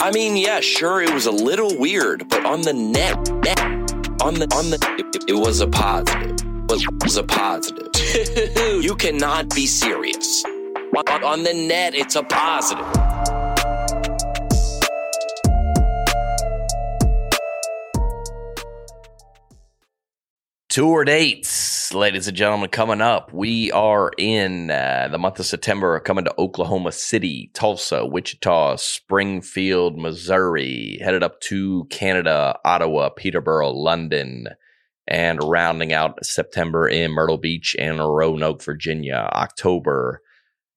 I mean, yeah, sure, it was a little weird, but on the net, net on the on the, it, it was a positive. It was a positive. you cannot be serious. On, on the net, it's a positive. Tour dates, ladies and gentlemen, coming up. We are in uh, the month of September, coming to Oklahoma City, Tulsa, Wichita, Springfield, Missouri, headed up to Canada, Ottawa, Peterborough, London, and rounding out September in Myrtle Beach and Roanoke, Virginia, October.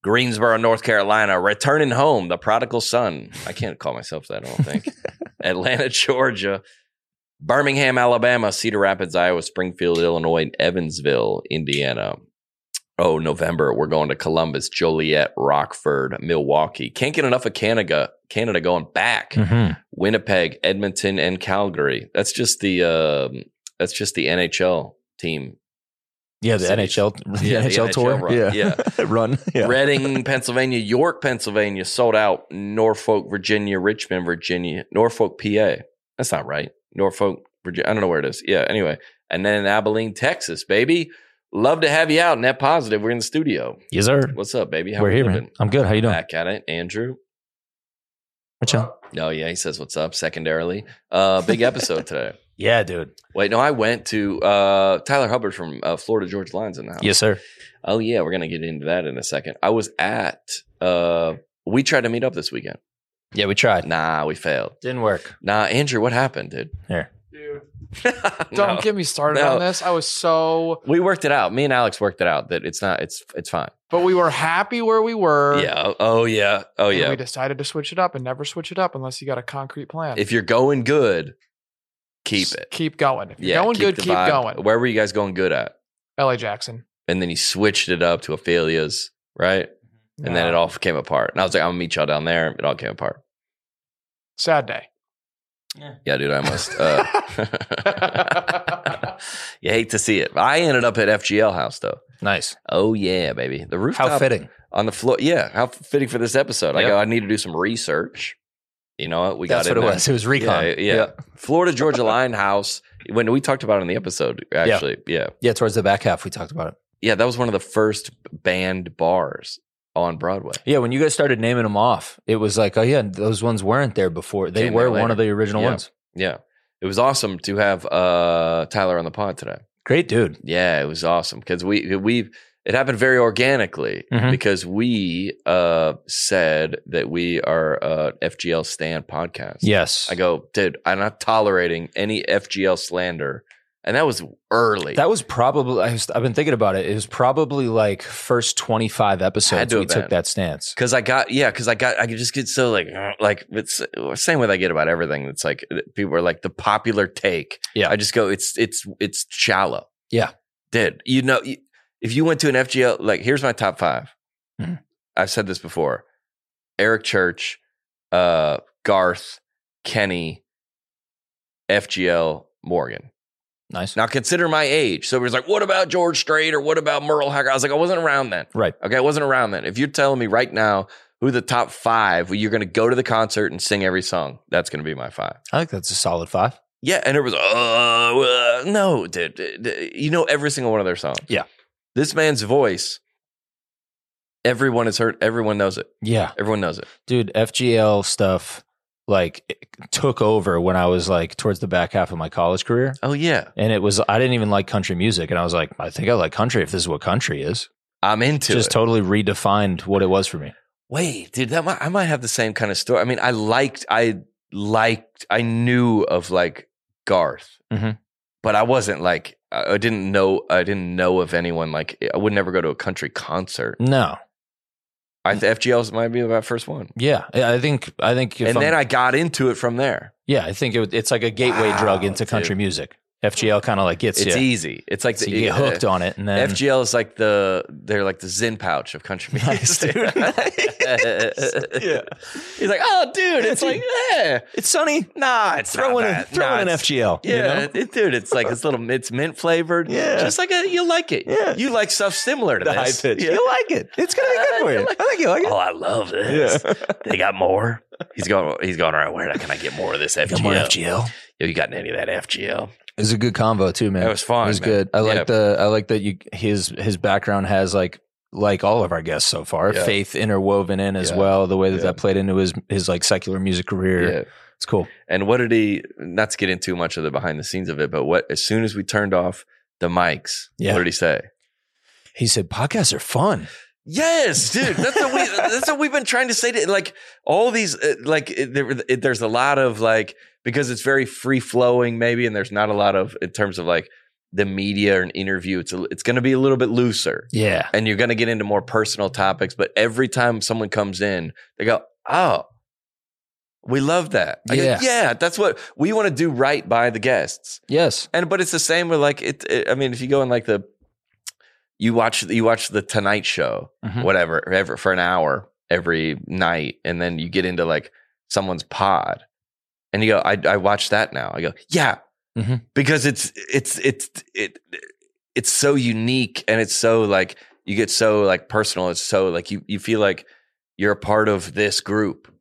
Greensboro, North Carolina, returning home, the prodigal son. I can't call myself that, I don't think. Atlanta, Georgia, Birmingham, Alabama, Cedar Rapids, Iowa, Springfield, Illinois, Evansville, Indiana. Oh, November, we're going to Columbus, Joliet, Rockford, Milwaukee. Can't get enough of Canada. Canada going back. Mm-hmm. Winnipeg, Edmonton, and Calgary. That's just the um, that's just the NHL team. Yeah, the Cities. NHL, the Yeah, the NHL, tour. NHL run. Yeah, Yeah. run. Yeah. Reading, Pennsylvania, York, Pennsylvania, sold out. Norfolk, Virginia, Richmond, Virginia, Norfolk, PA. That's not right. Norfolk, Virginia. I don't know where it is. Yeah. Anyway, and then in Abilene, Texas, baby. Love to have you out. Net positive. We're in the studio. Yes, sir. What's up, baby? How We're we here, living? man. I'm good. How you doing? Back at it, Andrew. What's up? Oh yeah, he says what's up. Secondarily, uh, big episode today. Yeah, dude. Wait, no, I went to uh, Tyler Hubbard from uh, Florida Georgia Line's in the house. Yes, sir. Oh yeah, we're gonna get into that in a second. I was at. Uh, we tried to meet up this weekend. Yeah, we tried. Nah, we failed. Didn't work. Nah, Andrew, what happened, dude? Here. Dude, don't get me started No. on this. I was so, We worked it out. Me and Alex worked it out that it's not. It's it's fine. but we were happy where we were. Yeah. Oh, oh yeah. Oh and yeah. We decided to switch it up and never switch it up unless you got a concrete plan. If you're going good, keep Just it. Keep going. If you're going good, the keep vibe. going. Where were you guys going good at? LA Jackson. And then you switched it up to Ophelia's, right? Mm-hmm. And then it all came apart. And I was like, I'm gonna meet y'all down there. It all came apart. Sad day. Yeah, dude, I must. Uh, you hate to see it. I ended up at FGL House though. Nice. Oh yeah, baby. The rooftop How fitting. on the floor. Yeah, how fitting for this episode. I go. I need to do some research. You know what? We That's got what in it there. was. It was recon. Yeah, yeah. Florida Georgia Line House. When we talked about it in the episode, actually, yeah. Yeah, towards the back half, we talked about it. yeah, that was one of the first band bars on Broadway. Yeah, when you guys started naming them off, it was like, oh yeah, those ones weren't there before. They Came were one of the original Yeah. ones. Yeah, it was awesome to have uh, Tyler on the pod today. Great dude. Yeah, it was awesome because we we it happened very organically Mhm. because we uh, said that we are a FGL stand podcast. Yes. I go, dude, I'm not tolerating any FGL slander, and that was early. that was probably, I was, I've been thinking about it. It was probably like first 25 episodes to we have took that stance. Cause I got yeah, cause I got I could just get so like uh, like it's same way I get about everything. It's like people are like the popular take. Yeah. I just go it's it's it's shallow. Yeah. Did you know if you went to an FGL like here's my top 5 Mhm. I've said this before. Eric Church, uh, Garth, Kenny, FGL, Morgan. Nice. Now consider my age. So it was like, what about George Strait or what about Merle Haggard? I was like, I wasn't around then. Right. Okay, I wasn't around then. If you're telling me right now who the top five, where you're going to go to the concert and sing every song, that's going to be my five. I think that's a solid five. Yeah, and it was, uh, uh, no, dude, dude, you know every single one of their songs. Yeah. This man's voice, everyone has heard, everyone knows it. Yeah. Everyone knows it. Dude, FGL stuff like took over when I was like towards the back half of my college career. Oh, yeah. And it was, I didn't even like country music. And I was like, I think I like country if this is what country is. I'm into it. Just it. totally redefined what it was for me. Wait, dude, that might, I might have the same kind of story. I mean, I liked, I liked, I knew of like Garth, Mhm. but I wasn't like, I didn't know, I didn't know of anyone like, I would never go to a country concert. No. I think FGL's might be my first one. Yeah. I think, I think, and I'm- then I got into it from there. yeah, I think it, it's like a gateway Wow, drug into country dude. music. FGL kind of like gets it. It's you. easy. It's like So the, you get uh, hooked on it. And then, FGL is like the they're like the Zyn pouch of country music. dude. Nice. Yeah. He's like, oh, dude, it's like, yeah, it's sunny. nah, it's Throw in, a, throw Nah, in an FGL. you Yeah, know? it- dude, it's like it's little, it's mint flavored. Yeah. just like a, you like it. Yeah. you like stuff similar to the high this. pitch. Yeah. You like it. It's going to be good for you. I think you like it. Oh, I love this. They got more. he's going. He's going. All right, where can I get more of this FGL? FGL. Yo, you got any of that FGL? It was a good combo too, man. It was fun. It was man. good. I Yeah. like the. I like that you. His his background has like like all of our guests so far, Yeah. faith interwoven in as Yeah. well. The way that that played into his his like secular music career. It's cool. And what did he? Not to get into too much of the behind the scenes of it, but what? As soon as we turned off the mics, Yeah. what did he say? He said podcasts are fun. Yes, dude. That's what we. that's what we've been trying to say to like all these. Uh, like it, there, it, there's a lot of like because it's very free flowing, maybe, and there's not a lot of in terms of like the media or an interview. It's a, it's going to be a little bit looser, Yeah. and you're going to get into more personal topics. But every time someone comes in, they go, "Oh, we love that." I go, Yeah. yeah. That's what we want to do right by the guests. Yes. And but it's the same with like it, it- I mean, if you go in like the you watch you watch the Tonight Show, Mhm. whatever, ever for an hour every night, and then you get into like someone's pod, and you go, I I watch that now. I go, yeah, Mhm. because it's it's it's it it's so unique and it's so like you get so like personal. It's so like you you feel like you're a part of this group.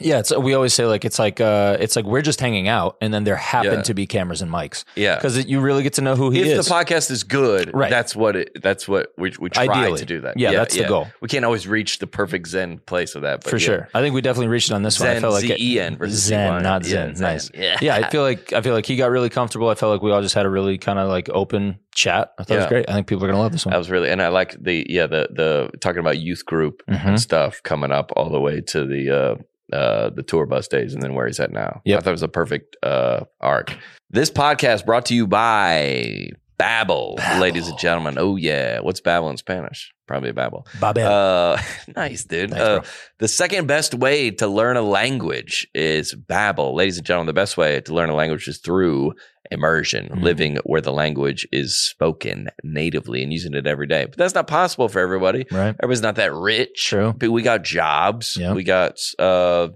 Yeah. It's we always say like it's like uh it's like we're just hanging out, and then there happen Yeah. to be cameras and mics Yeah. because you really get to know who he if is. the podcast is good, Right. that's what it. That's what we we try Ideally. to do that. Yeah, that's the goal. We can't always reach the perfect Zen place of that, but for yeah. sure. I think we definitely reached it on this one. I Zen felt like it- Z E N versus Zyn, Z-Y. not Yeah, Zen. Nice. Yeah, yeah, I feel like I feel like he got really comfortable. I felt like we all just had a really kind of like open chat. I thought it was great. I think people are gonna love this one. that was really, and I like the yeah the the talking about youth group Mhm. and stuff coming up all the way to the uh uh the tour bus days and then where he's at now. Yeah, I thought it was a perfect uh arc. This podcast brought to you by Babbel, Babbel. ladies and gentlemen. Oh yeah, what's Babbel in Spanish? Probably Babbel. Babel. Uh, nice, dude. Thanks, uh, the second best way to learn a language is Babbel. Ladies and gentlemen, the best way to learn a language is through immersion, Mhm. living where the language is spoken natively and using it every day. But that's not possible for everybody. right. Everybody's not that rich. True. But we got jobs. Yeah. We got uh,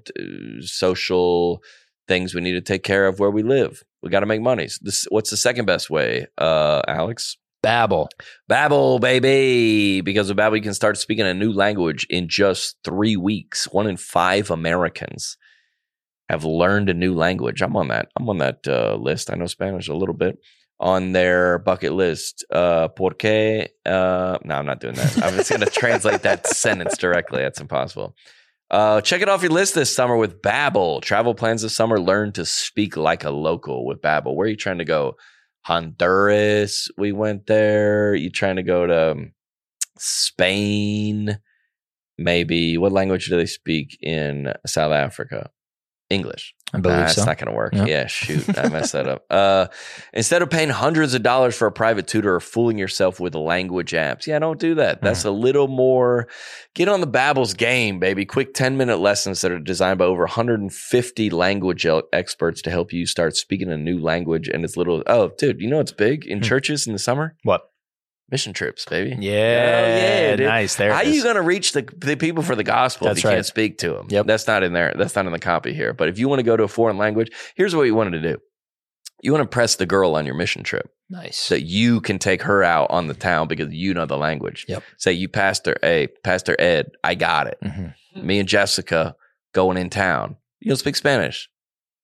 social things we need to take care of where we live. We got to make money. So This, what's the second best way, uh, Alex? Babel. Babbel, baby. Because of Babbel, you can start speaking a new language in just three weeks. One in five Americans have learned a new language. I'm on that. I'm on that uh, list. I know Spanish a little bit on their bucket list. Uh, porque? Uh, no, I'm not doing that. I'm just going to translate that sentence directly. That's impossible. Uh, check it off your list this summer with Babbel. Travel plans this summer. Learn to speak like a local with Babbel. Where are you trying to go? Honduras. We went there. You trying to go to um, Spain? Maybe. What language do they speak in South Africa? English. I believe Nah, so. It's not going to work. Yeah. Yeah, shoot, I messed that up. Uh, instead of paying hundreds of dollars for a private tutor or fooling yourself with language apps, yeah, don't do that. That's a little more. Get on the Babbel's game, baby. Quick ten minute lessons that are designed by over 150 language experts to help you start speaking a new language. And it's little. Oh, dude, you know what's big in Hmm. churches in the summer? What? Mission trips, baby. Yeah. yeah, dude. nice. There. How are you going to reach the, the people for the gospel That's if you right. can't speak to them? Yep. That's not in there. That's not in the copy here. But if you want to go to a foreign language, here's what you wanted to do. You want to press the girl on your mission trip nice. so you can take her out on the town because you know the language. Yep. Say you Pastor A, Pastor Ed, I got it. Mhm. Me and Jessica going in town. You don't speak Spanish.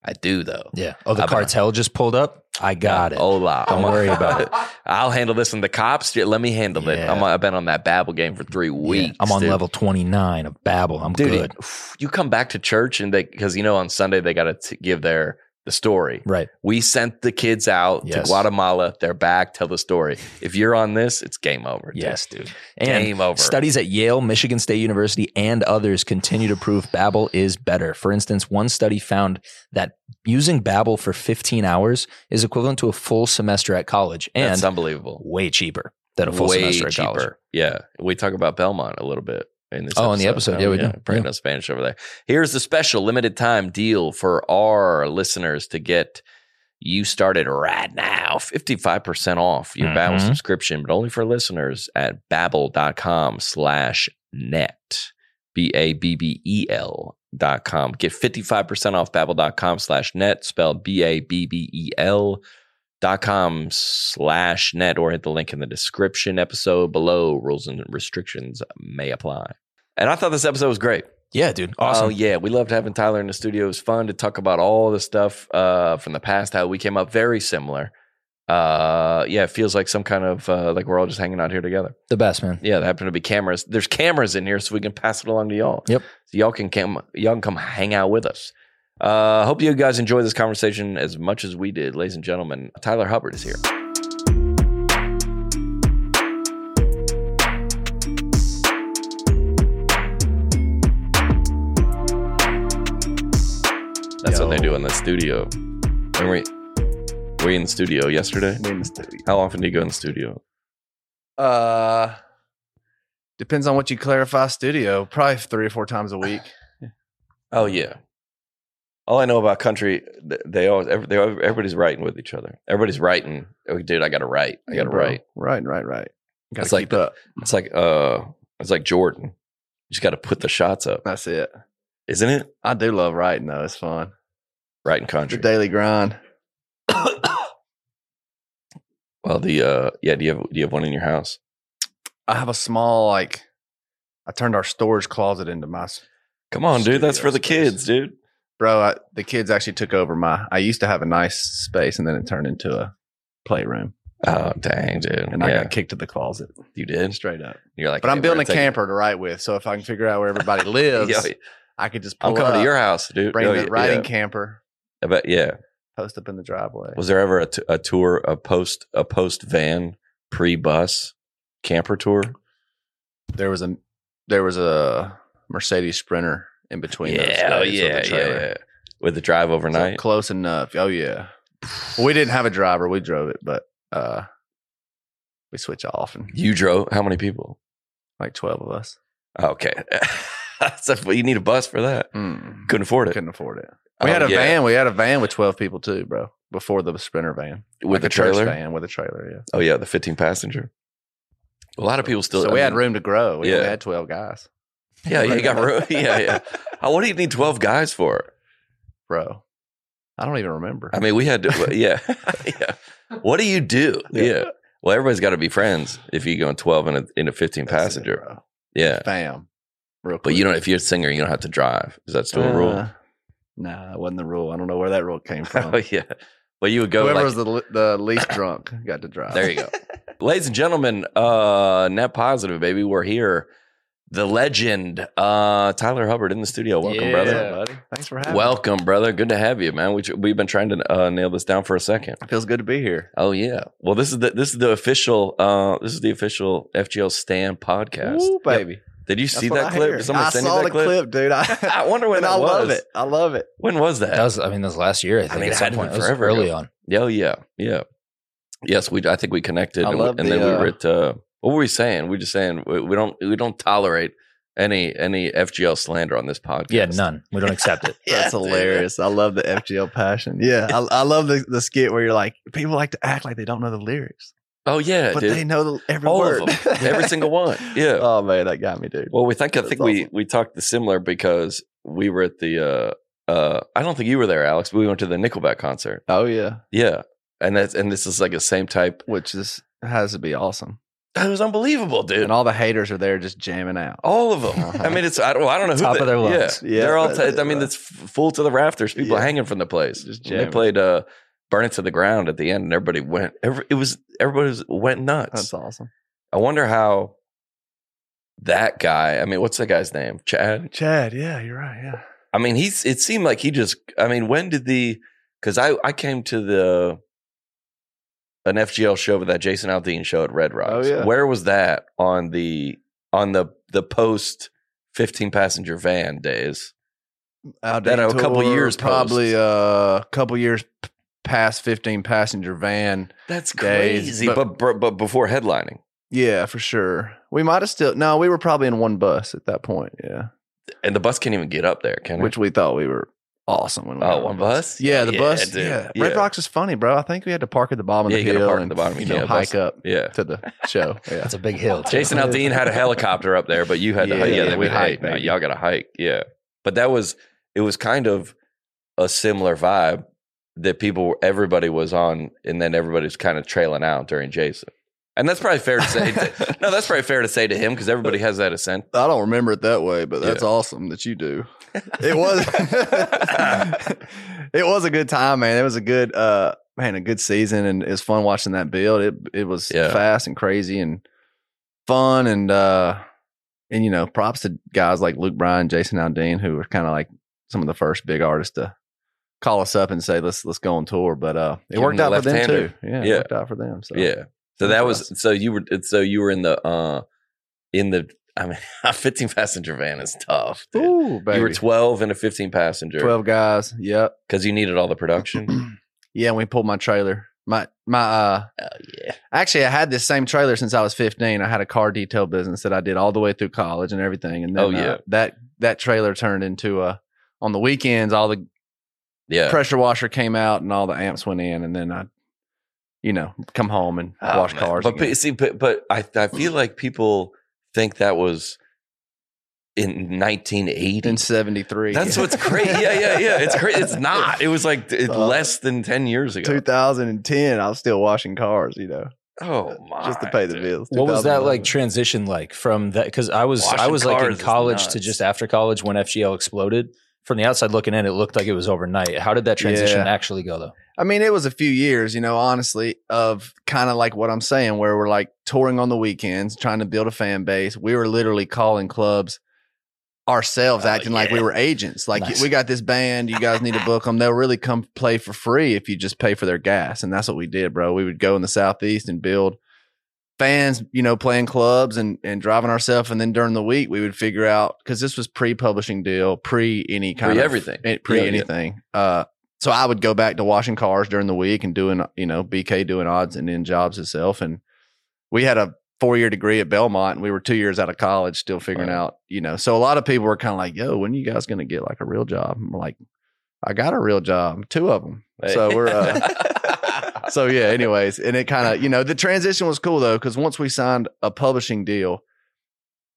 I do though. Yeah. Oh, the I've been- cartel just pulled up. I got it. Oh, Hola. Don't worry about it. I'll handle this. And the cops, yeah, let me handle it. Yeah. I'm, I've been on that Babbel game for three Yeah, weeks. I'm on dude. level 29 of Babbel. I'm dude, good. You come back to church and they because you know on Sunday they got to give their the story. Right. We sent the kids out to Guatemala. They're back. Tell the story. If you're on this, it's game over. dude. Yes, dude. And game over. Studies at Yale, Michigan State University, and others continue to prove Babbel is better. For instance, one study found that using Babbel for 15 hours is equivalent to a full semester at college and That's unbelievable. way cheaper than a full Way semester at college. Yeah, we talk about Belmont a little bit. In this Oh, in the episode. Yeah, we do. Bringing Yeah. up Spanish over there. Here's the special limited time deal for our listeners to get you started right now. 55% off your Babbel Mhm. subscription, but only for listeners at babbel.com slash net. B-A-B-B-E-L dot com. Get 55% off babbel.com slash net, spelled B-A-B-B-E-L dot com slash net, or hit the link in the description episode below. Rules and restrictions may apply. And I thought this episode was great. Yeah, dude. Awesome. Oh yeah, we loved having Tyler in the studio. It was fun to talk about all the stuff uh, from the past, how we came up very similar. Uh, yeah, it feels like some kind of uh, like we're all just hanging out here together. the best, man. Yeah, there happen to be cameras. There's cameras in here, so we can pass it along to y'all. Yep. So y'all can come, y'all can come hang out with us. Uh, hope you guys enjoy this conversation as much as we did, ladies and gentlemen. Tyler Hubbard is here. That's they do in the studio. When we were in the studio yesterday? We in the studio. How often do you go in the studio? Uh, depends on what you clarify. Studio, probably three or four times a week. Oh yeah. All I know about country, they always they, everybody's writing with each other. Everybody's writing. Oh, dude, I got to write. I got to write. Right, right, right. Got It's like the- up. It's like uh, it's like Jordan. You just got to put the shots up, That's it. isn't it? I do love writing though. It's fun. Writing The country. daily grind. Well, the uh, yeah. Do you have do you have one in your house? I have a small like. I turned our storage closet into my Come on, dude. That's for the space. kids, dude. bro. I, the kids actually took over my. I used to have a nice space, and then it turned into a playroom, Oh, dang, dude. and I got kicked to the closet you did. straight up. You're like, But I'm building a camper to write with, so if I can figure out where everybody lives, Yeah, I could just pull I'm coming up, to your house, dude. bring Oh, the yeah, writing yeah. camper, Bet, yeah. post up in the driveway. Was there ever a, t- a tour, a post, a post van, pre bus camper tour? there was a there was a Mercedes Sprinter in between. those Yeah, oh days with yeah, yeah, yeah. With the drive So overnight. close enough. Oh yeah. Well, we didn't have a driver. We drove it, but uh, we switch off and you drove. How many people? like twelve of us. Okay, well, you need a bus for that. Mm. Couldn't afford it Couldn't afford it. We Oh, had a yeah. van. We had a van with twelve people too, bro. Before the Sprinter van, with Like the a trailer. van with a trailer. Yeah. Oh yeah, the 15 passenger. A lot of people still. so I we had room to grow. We yeah. had twelve guys, Yeah, you got room. Yeah, yeah. Oh, what do you need 12 guys for? bro. I don't even remember. I mean, we had to. Yeah, yeah. What do you do? Yeah. Yeah. Well, everybody's got to be friends if you go in 12 in a, in a 15 That's it, passenger. bro. Yeah. Fam. Real quick. But you don't, if you're a singer, you don't have to drive. Is that still a rule? Uh, Nah, that wasn't the rule. I don't know where that rule came from. oh, yeah. Well, you would go Whoever like, was the the least drunk got to drive. there you go. Ladies and gentlemen, uh, net positive, baby. We're here. The legend, uh, Tyler Hubbard in the studio. Welcome, Yeah. brother. buddy. Thanks for having Welcome, brother. Good to have you, man. We, we've been trying to uh, nail this down for a second. me. Feels good to be here. Oh yeah. Well, this is the this is the official uh this is the official FGL Stan podcast. Ooh, baby. Did you see that I clip? hear. Did somebody I send saw you that the clip, dude. I, I wonder when and that I love it. I love it. When was that? That was, I mean, that was last year. I think mean, at it some had point. be It was forever early ago. on. yeah, oh, yeah, yeah. Yes, we. I think we connected, I and, love and the, then we were uh, at. Uh, what were we saying? We just saying we, we don't we don't tolerate any any FGL slander on this podcast. Yeah, none. We don't accept it. Yeah, That's dude. hilarious. I love the FGL passion. Yeah, I, I love the, the skit where you're like, people like to act like they don't know the lyrics, Oh yeah, but dude. they know every All word. of them, every single one. Yeah. oh man, that got me, dude. Well, we think I think we awesome. we talked the similar because we were at the uh uh I don't think you were there, Alex, but we went to the Nickelback concert. Oh yeah, Yeah. And that's and this is like a same type. which is has to be awesome. It was unbelievable, dude. And all the haters are there just jamming out. all of them. Uh-huh. I mean, it's I don't, I don't know who Top they- of their lungs. Yeah, Yeah, they're all. T- I mean, it's full to the rafters. People Yeah. hanging from the place. Just they played uh, "Burn It to the Ground" at the end, and everybody went. Every, it was everybody was, went nuts. That's awesome. I wonder how that guy. I mean, what's that guy's name? Chad. Chad, yeah, you're right. Yeah. I mean, he's. It seemed like he just. I mean, when did the? Because I I came to the an FGL show with that Jason Aldean show at Red Rocks. Oh, yeah. Where was that on the on the the post fifteen passenger van days? Our That a couple years probably a uh, couple years past 15 passenger van. That's Days, crazy. but- but, but but before headlining, Yeah, for sure. We might have still no, we were probably in one bus at that point. Yeah, and the bus can't even get up there, can it? which we thought we were awesome when we Oh, were one bus? Yeah, the Yeah, bus. dude. Yeah. Yeah. Red Rocks is funny, bro. I think we had to park at the bottom Yeah, of you the gotta hill park at and the bottom. You you know, can't bus- hike up Yeah. to the show. Yeah, That's a big hill. too. Jason Aldean had a helicopter up there, but you had to. Yeah, Yeah, yeah, we would, hey, hiked, no, y'all got to hike. Yeah, but that was it. Was kind of a similar vibe that people, everybody was on, and then everybody was kind of trailing out during Jason. And that's probably fair to say. To, no, that's probably fair to say to him because everybody has that ascent. I don't remember it that way, but that's Yeah. awesome that you do. It was it was a good time, man. It was a good uh man, a good season and it was fun watching that build. It it was Yeah. fast and crazy and fun and uh and you know, props to guys like Luke Bryan, Jason Aldean, who were kind of like some of the first big artists to call us up and say let's let's go on tour. But uh it Give worked the out for them too. Yeah, it Yeah. worked out for them. So Yeah. So that was so you were so you were in the uh in the I mean a 15 passenger van is tough. dude. Ooh, baby. You were 12 in a 15 passenger 12 guys. Yep. because you needed all the production. yeah, and we pulled my trailer. My my uh oh yeah. actually I had this same trailer since I was 15. I had a car detail business that I did all the way through college and everything. And then Oh, yeah. uh, that that trailer turned into a on the weekends all the Yeah. pressure washer came out and all the amps went in and then I you know, come home and Oh, wash man. cars. But, but see, but, but I I feel like people think that was in 1980. in 73. That's what's crazy. Yeah, yeah, yeah. It's crazy. It's not. It was like it's Uh, less than 10 years ago. 2010, I was still washing cars, you know, Oh my! just to pay the bills. What was that like transition like from that? Because I was I was like in college to just after college when FGL exploded. From the outside looking in, it looked like it was overnight. How did that transition Yeah. actually go though? I mean, it was a few years, you know, honestly, of kind of like what I'm saying, where we're like touring on the weekends, trying to build a fan base. We were literally calling clubs ourselves, Oh, acting like we were agents. Like, Nice. we got this band, you guys need to book them. They'll really come play for free if you just pay for their gas. And that's what we did, bro. We would go in the Southeast and build fans, you know, playing clubs and, and driving ourselves. And then during the week, we would figure out, because this was pre publishing deal, pre any kind Pre of everything. eh, pre Yeah, yeah. anything. Uh, so I would go back to washing cars during the week and doing, you know, BK doing odds and end jobs itself. And we had a four year degree at Belmont and we were two years out of college still figuring Right. out, you know. So a lot of people were kind of like, yo, when are you guys going to get like a real job? I'm like, I got a real job, two of them. So we're, uh, so yeah, anyways, and it kind of, you know, the transition was cool though, because once we signed a publishing deal,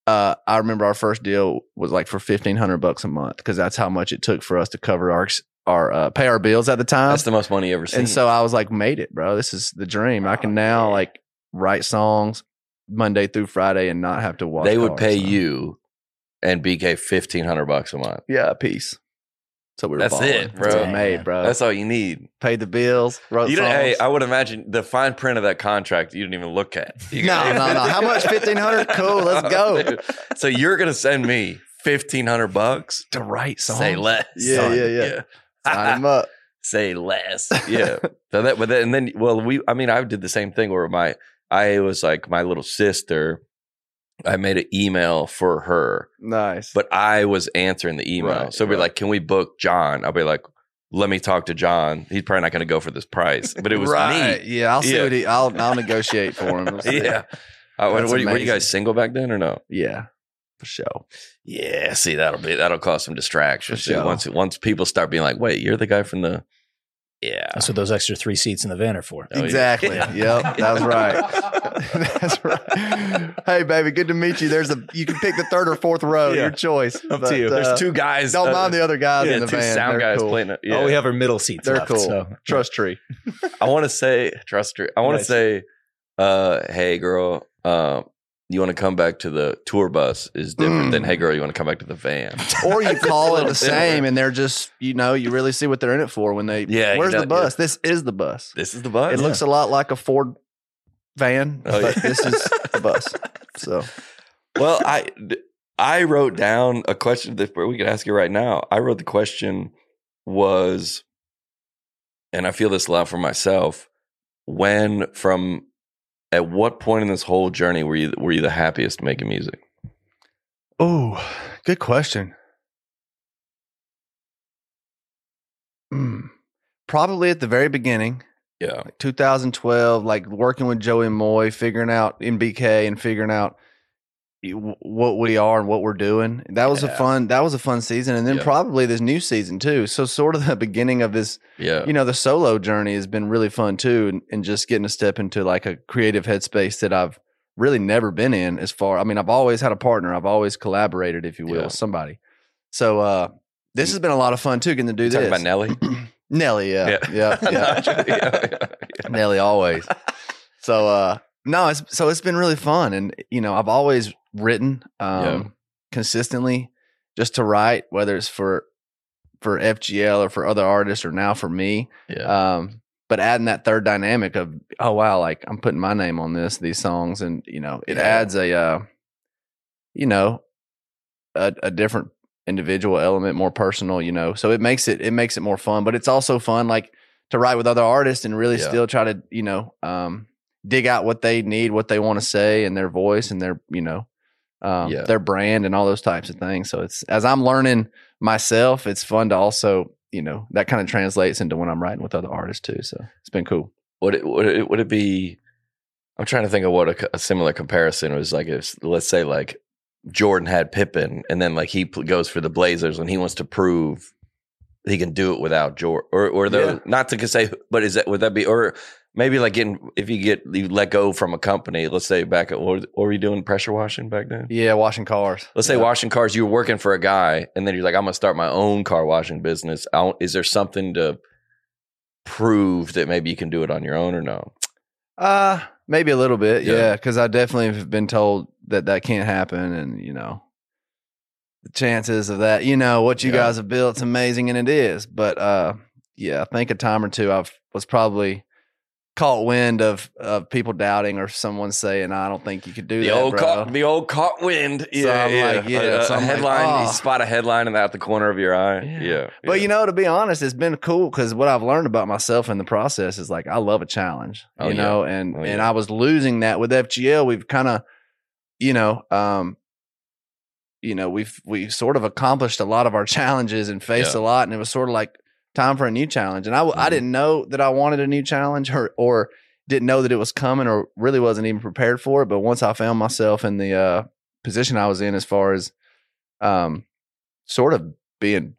uh, I remember our first deal was like for fifteen hundred bucks a month because that's how much it took for us to cover our our uh, pay our bills at the time. That's the most money you ever seen. and so I was like, made it, bro. This is the dream. I can Oh, now yeah. like write songs Monday through Friday and not have to watch. they would pay you and BK fifteen hundred bucks a month. yeah, a piece. So we were That's balling. it, That's bro. I made, bro. That's all you need. paid the bills, wrote You songs. hey, I would imagine the fine print of that contract you didn't even look at. You- No, no, no. How much? 1500 Cool, let's go. Dude. So you're gonna send me fifteen hundred bucks? to write songs. Say less. Yeah, son. yeah, yeah. Sign him up. Say less. Yeah. so that, but then, and then, well, we, I mean, I did the same thing where my, I was like my little sister. I made an email for her, Nice. but I was answering the email. Right, so be right. like, "Can we book John?" I'll be like, "Let me talk to John. He's probably not going to go for this price." But it was right. me. Yeah, I'll see Yeah. what he. I'll I'll negotiate for him. Yeah. Uh, what, what, were you guys single back then or no? yeah, for sure. Yeah. See, that'll be that'll cause some distractions. Sure. Once once people start being like, "Wait, you're the guy from the," yeah. That's what those extra three seats in the van are for. Oh, exactly. Yeah. Yep, that's right. that's right. Hey, baby, good to meet you. There's a you can pick the third or fourth row. Yeah. Your choice. Up But, to you. uh, There's two guys. Don't uh, mind the other guys yeah, in the two van. sound They're guys cool. playing it. Yeah. Oh, we have our middle seats. They're left, cool. So. Trust tree. I want to say trust tree. I want to say, uh, hey girl, um, you want to come back to the tour bus is different Mm. than hey girl, you want to come back to the van. Or you call it the same, and they're just you know you really see what they're in it for when they. Yeah, Where's the bus? This is the bus. This is the bus. It looks a lot like a Ford van, Oh, but yeah. this is the bus. So well. I I wrote down a question that we could ask you right now. I wrote the question was, and I feel this a lot for myself. When from at what point in this whole journey were you were you the happiest making music? Oh, good question. Mm, Probably at the very beginning, Yeah, like 2012, like working with Joey Moi, figuring out in BK and figuring out what we are and what we're doing. That was a fun. That was a fun season, and then Yeah. probably this new season too. So sort of the beginning of this yeah, you know, the solo journey has been really fun too, and, and just getting a step into like a creative headspace that I've really never been in. As far, I mean, I've always had a partner. I've always collaborated, if you will, Yeah. with somebody. So uh, this has been a lot of fun too, getting to do You talking this. about Nelly. Nelly, yeah, yeah, yeah. yeah, yeah. Nelly always. So uh, no, it's so it's been really fun, and you know, I've always written um, Yeah. consistently, just to write, whether it's for for FGL or for other artists, or now for me. Yeah. Um, but adding that third dynamic of oh wow, like I'm putting my name on this these songs, and you know, it Yeah. adds a uh, you know a, a different individual element, more personal. You know, so it makes it it makes it more fun. But it's also fun like to write with other artists and really Yeah. still try to you know um, dig out what they need, what they want to say, and their voice and their you know um, Yeah. their brand and all those types of things. So it's as I'm learning myself, it's fun to also you know that kind of translates into when I'm writing with other artists too. So it's been cool. would it would it would it be? I'm trying to think of what a, a similar comparison was like. If let's say like Jordan had Pippen, and then like he goes for the Blazers, and he wants to prove he can do it without Jordan, or or the, Yeah. not to say, but is that would that be or maybe like getting if you get you let go from a company, let's say back at what, what were you doing pressure washing back then? Yeah, washing cars. Let's say Yeah. washing cars, you were working for a guy, and then you're like, I'm gonna start my own car washing business. I don't, is there something to prove that maybe you can do it on your own or no? Uh maybe a little bit, Yeah. yeah, because I definitely have been told that that can't happen, and you know, the chances of that, you know, what you Yeah. guys have built, it's amazing, and it is. But uh, yeah, I think a time or two I was probably caught wind of of people doubting or someone saying, "I don't think you could do The that, old bro." caught, the old caught wind. Yeah, I'm yeah. like, yeah, A, a so I'm like, headline. you "Oh." spot a headline and out the corner of your eye. Yeah. Yeah, But you know, to be honest, it's been cool because what I've learned about myself in the process is like I love a challenge, Oh, you know, and Oh, and. I was losing that with FGL. We've kind of, you know, um, you know, we've we sort of accomplished a lot of our challenges and faced a lot, and it was sort of like time for a new challenge. And I w- I didn't know that I wanted a new challenge or or didn't know that it was coming or really wasn't even prepared for it. But once I found myself in the uh, position I was in, as far as um, sort of being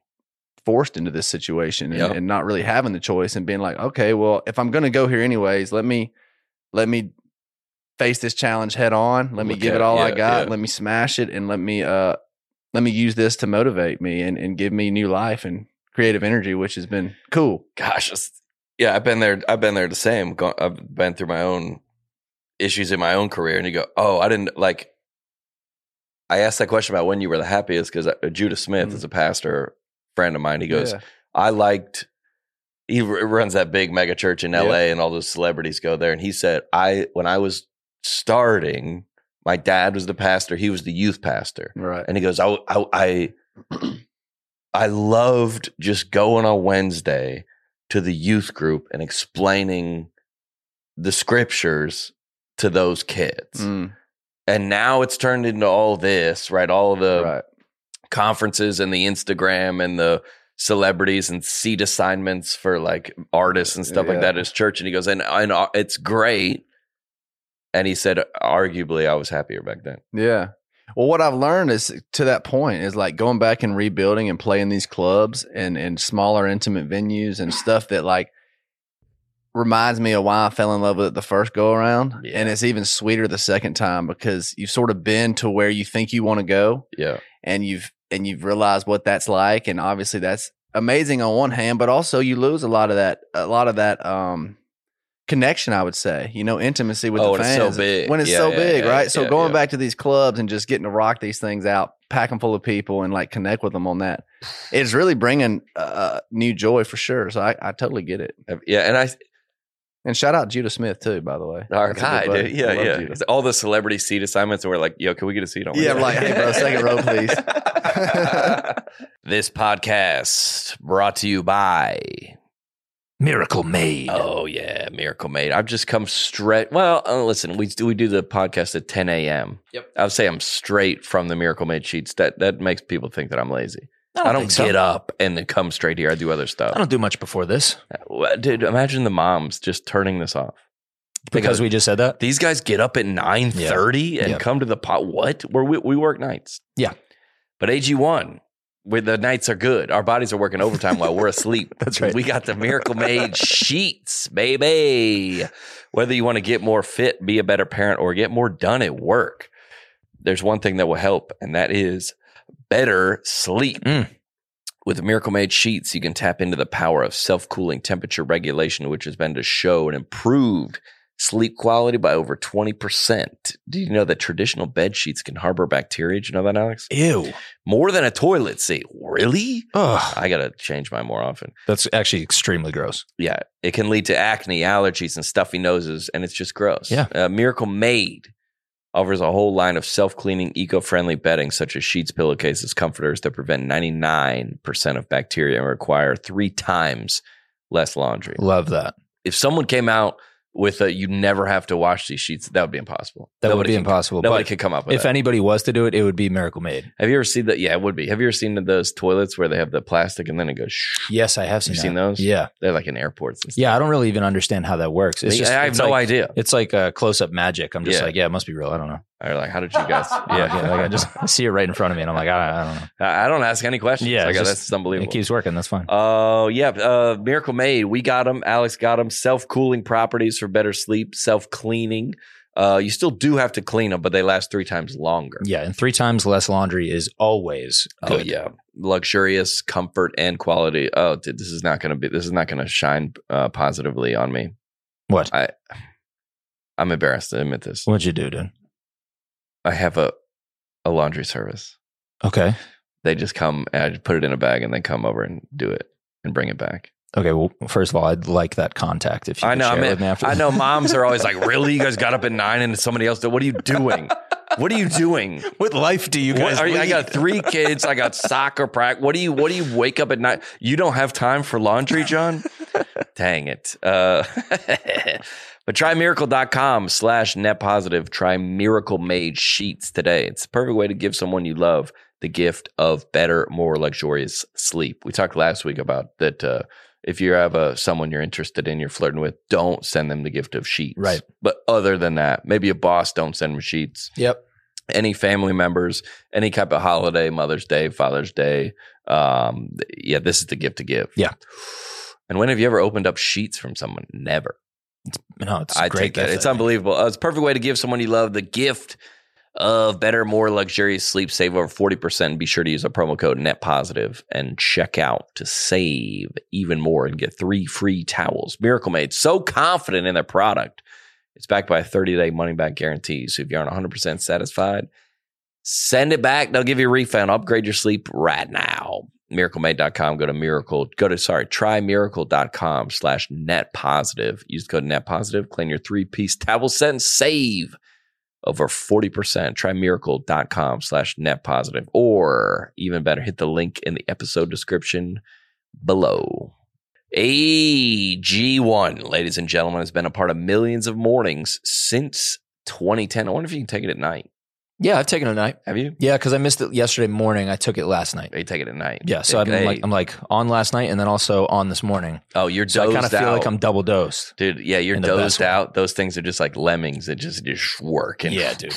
forced into this situation and, and not really having the choice and being like, okay, well, if I'm going to go here anyways, let me let me face this challenge head on. Let me Look give it all I got. yeah. Let me smash it and let me uh let me use this to motivate me and, and give me new life and creative energy, which has been cool. gosh, yeah, I've been there. I've been there the same. I've been through my own issues in my own career, and you go, "Oh, I didn't like." I asked that question about when you were the happiest because Judah Smith Mm. is a pastor friend of mine. He goes, Yeah. I liked. He r- runs that big mega church in Yeah. L.A. and all those celebrities go there. And he said, I when I was starting, my dad was the pastor. He was the youth pastor, Right. and he goes, I I I, I loved just going on Wednesday to the youth group and explaining the scriptures to those kids. Mm, And now it's turned into all this, right? All of the right. conferences and the Instagram and the celebrities and seat assignments for like artists and stuff like that at his church. And he goes, and, and uh, it's great. And he said, arguably, I was happier back then. Yeah. Well, what I've learned is to that point is like going back and rebuilding and playing these clubs and and smaller intimate venues and stuff that like reminds me of why I fell in love with it the first go around. Yeah. And it's even sweeter the second time because you've sort of been to where you think you want to go Yeah. and you've and you've realized what that's like and obviously that's amazing on one hand but also you lose a lot of that a lot of that um connection i would say you know intimacy with Oh, the when it's so fans big. when it's Yeah, so yeah, big yeah, right so going back to these clubs and just getting to rock these things out pack them full of people and like connect with them on that it's really bringing uh new joy for sure so i, I totally get it Yeah. And I, and shout out judah smith too by the way our That's guy, dude. Yeah. Yeah. Judah. All the celebrity seat assignments, and we're like, yo, can we get a seat on Yeah, like, hey, bro, second row, please. this podcast brought to you by Miracle Made. Oh yeah, Miracle Made. I've just come straight. Well, uh, listen, we do we do the podcast at 10 a.m. Yep. I would say I'm straight from the Miracle Made sheets. That that makes people think that I'm lazy. I don't, think so. get up and then come straight here. I do other stuff. I don't do much before this Dude, imagine the moms just turning this off. They because we just said that. these guys get up at 9.30 and Yeah. come to the pot. What? Where we, we work nights. Yeah. But AG1, where the nights are good. Our bodies are working overtime while we're asleep. That's right. We got the Miracle Made sheets, baby. Whether you want to get more fit, be a better parent, or get more done at work, there's one thing that will help, and that is better sleep. Mm. With Miracle Made sheets, you can tap into the power of self cooling temperature regulation, which has been to show an improved sleep quality by over 20%. Do you know that traditional bed sheets can harbor bacteria? Did you know that, Alex? Ew. More than a toilet seat. Really? Ugh. I got to change mine more often. That's actually extremely gross. Yeah. It can lead to acne, allergies, and stuffy noses, and it's just gross. Yeah. Uh, Miracle Made offers a whole line of self cleaning, eco friendly bedding, such as sheets, pillowcases, comforters that prevent 99% of bacteria and require three times less laundry. Love that. If someone came out with a you never have to wash these sheets, that would be impossible. That would be can- impossible. Nobody But could come up with if that. anybody was to do it, it would be Miracle Made. have you ever seen that? Yeah, it would be. Have you ever seen those toilets where they have the plastic and then it goes? Shh, Yes, I have seen. you seen those? Yeah, They're like in airports. And stuff. yeah. I don't really even understand how that works. It's just, I have no like, idea. It's like a close up magic. I'm just Yeah. like, yeah, it must be real. I don't know. Or like, how did you guys? Yeah, yeah. Like I just I see it right in front of me, and I'm like, I, I don't know. I I don't ask any questions. Yeah, Yeah, like, it's that's unbelievable. It keeps working. That's fine. Oh, yeah. Uh, Miracle Made. We got them. Alex got them. Self cooling properties for better sleep, self cleaning. Uh, you still do have to clean them, but they last three times longer. yeah, and three times less laundry is always Oh good. yeah, luxurious comfort and quality. Oh, dude, this is not going to be. This is not going to shine uh, positively on me. What? I, I'm embarrassed to admit this. What'd you do, dude? I have a, a laundry service. Okay. They just come and I just put it in a bag and they come over and do it and bring it back. Okay. Well, first of all, I'd like that contact if you I know. I share it mean, with me after. I know moms are always like, "Really? You guys got up at nine and somebody else did? What are you doing? What are you doing? What life do you What guys? are you, I got three kids. I got soccer practice. What do you? What do you wake up at night? You don't have time for laundry, John. Dang it. Uh, but try miracle.com slash net positive. Try Miracle Made Sheets today. It's the perfect way to give someone you love the gift of better, more luxurious sleep. We talked last week about that. Uh, if you have a someone you're interested in, you're flirting with, don't send them the gift of sheets. Right. But other than that, maybe a boss, don't send them sheets Yep. any family members, any type of holiday, Mother's Day, Father's Day. Um, yeah, this is the gift to give. Yeah. And when have you ever opened up sheets from someone? Never. No, it's a I great. gift, It's I unbelievable. Uh, it's a perfect way to give someone you love the gift of better, more luxurious sleep. Save over 40%. Be sure to use our promo code net positive and check out to save even more and get three free towels. Miracle Made, so confident in their product. It's backed by a 30 day money back guarantee. So if you aren't 100% satisfied, send it back. They'll give you a refund. Upgrade your sleep right now. MiracleMade.com. Go to miracle. Go to, sorry, trymiracle.com slash net positive. Use code net positive. Claim your three piece towel set and save over 40%. Try miracle.com slash net positive. Or even better, hit the link in the episode description below. AG1, ladies and gentlemen, has been a part of millions of mornings since 2010. I wonder if you can take it at night. Yeah, I've taken it at night. Have you? Yeah, because I missed it yesterday morning. I took it last night. You take it at night. Yeah, so I'm like I'm like on last night and then also on this morning. oh, you're So I dozed kind of feel out. like I'm double dosed. Dude, yeah, you're in the best dozed way. out. Those things are just like lemmings that just just work and Yeah, dude.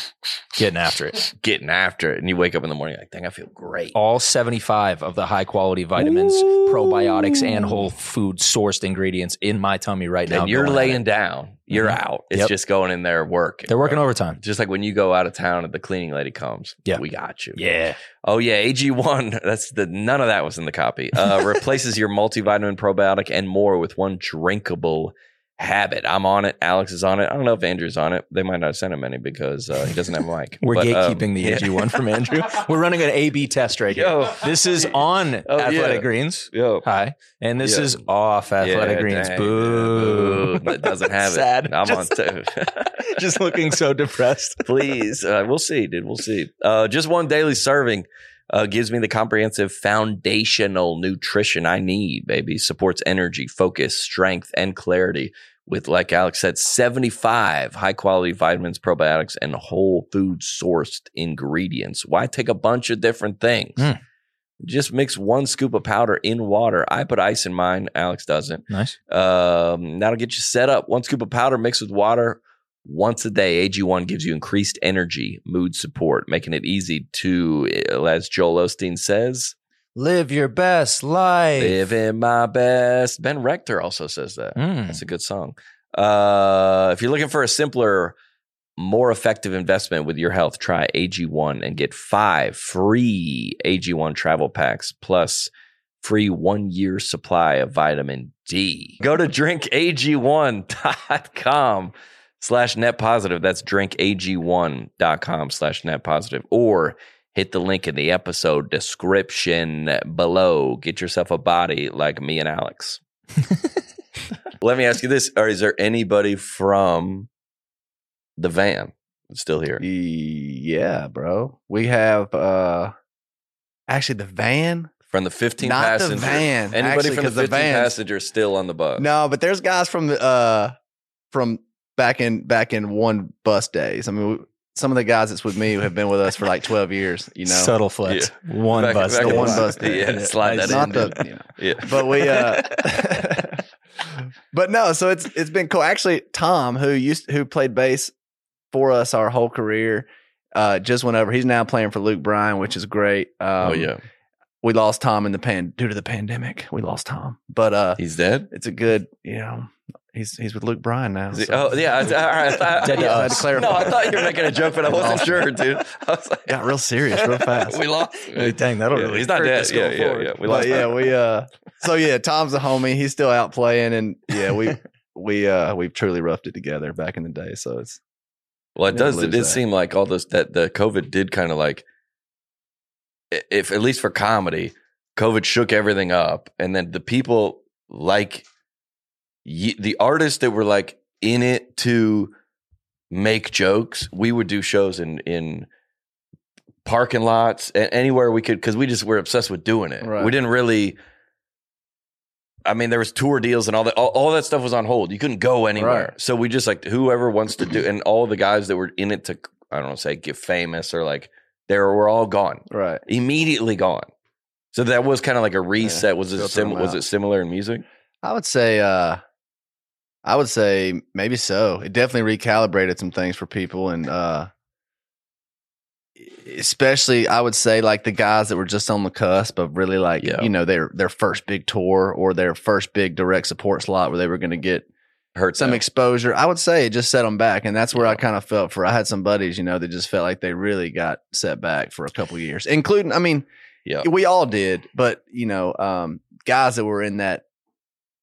Getting after it. getting after it. And you wake up in the morning like, dang, I feel great. All 75 of the high quality vitamins, probiotics, and whole food sourced ingredients in my tummy right now. and you're going at laying down. You're Mhm. out. It's Yep. just going in there working. They're working overtime. Just like when you go out of town at the cleaning lady comes. Yeah. We got you. Yeah. Oh yeah, AG1. That's the none of that was in the copy. Uh, replaces your multivitamin, probiotic, and more with one drinkable habit. I'm on it. Alex is on it. I don't know if Andrew's on it. They might not send him any because uh, he doesn't have a mic. We're But, um, gatekeeping the yeah. AG1 from Andrew. We're running an A B test right here. Yo. This is on Oh, Athletic yeah. Greens. Yo. Hi. And this Yeah. is off Athletic Yeah, Greens. dang. Boo. It doesn't have Sad. it. I'm Just- on too. Just looking so depressed. Please. Uh, we'll see, dude. We'll see. Uh, just one daily serving uh, gives me the comprehensive foundational nutrition I need, baby. Supports energy, focus, strength, and clarity with, like Alex said, 75 high quality vitamins, probiotics, and whole food sourced ingredients. Why take a bunch of different things? Mm. Just mix one scoop of powder in water. I put ice in mine. Alex doesn't. Nice. Um, that'll get you set up. One scoop of powder mixed with water once a day. AG1 gives you increased energy, mood support, making it easy to, uh, as Joel Osteen says, Live your best life. live in my best. Ben Rector also says that. Mm. That's a good song. Uh, if you're looking for a simpler, more effective investment with your health, try AG1 and get five free AG1 travel packs plus free one year supply of vitamin D. Go to drinkag1.com slash net positive. That's drinkag1.com slash net positive. Or hit the link in the episode description below. Get yourself a body like me and Alex. Let me ask you this. Or is there anybody from the van still here? Yeah, bro. We have uh actually the van. From the 15 Not the van, Anybody actually, from the 15 van's- passenger still on the bus? No, but there's guys from the uh from back in back in one bus days. I mean, some of the guys that's with me have been with us for like 12 years, you know. Subtle flex. One Back- bus. back the one bus day. Yeah, slide that Not in. the, you know. Yeah. but we uh but no so it's it's been cool actually tom who used who played bass for us our whole career uh just went over he's now playing for luke bryan which is great um, oh, yeah. we lost tom in the pan due to the pandemic we lost tom but uh He's dead? it's a good you know he's he's with luke bryan now so- oh, yeah. I, all right, I thought, Dead yeah, I had to clarify. No, I thought you were making a joke, but I wasn't sure, dude. I was like, got real serious real fast we lost. Hey, dang, that'll Yeah, really he's not hurt dead. Yeah, yeah, forward. yeah. We but lost. yeah we uh so yeah tom's a homie he's still out playing and yeah we we uh we've truly roughed it together back in the day so it's Well, it does. It lose did that. seem like all this that the COVID did kind of like, if at least for comedy, COVID shook everything up, and then the people like the artists that were like in it to make jokes. We would do shows in in parking lots and anywhere we could because we just were obsessed with doing it. Right. We didn't really. I mean, there was tour deals and all that. All, all that stuff was on hold. You couldn't go anywhere. Right. So we just like whoever wants to do, and all the guys that were in it to, I don't know, say get famous or like they were, were all gone, right immediately gone. So that was kind of like a reset. was it sim- was it similar in music? I would say uh I would say maybe so. It definitely recalibrated some things for people and uh especially I would say like the guys that were just on the cusp of really like Yeah. you know their their first big tour or their first big direct support slot where they were going to get Hurt some them. exposure. I would say it just set them back and that's where I kind of felt for I had some buddies, you know, that just felt like they really got set back for a couple years. Including I mean yeah. we all did, but you know, um, guys that were in that,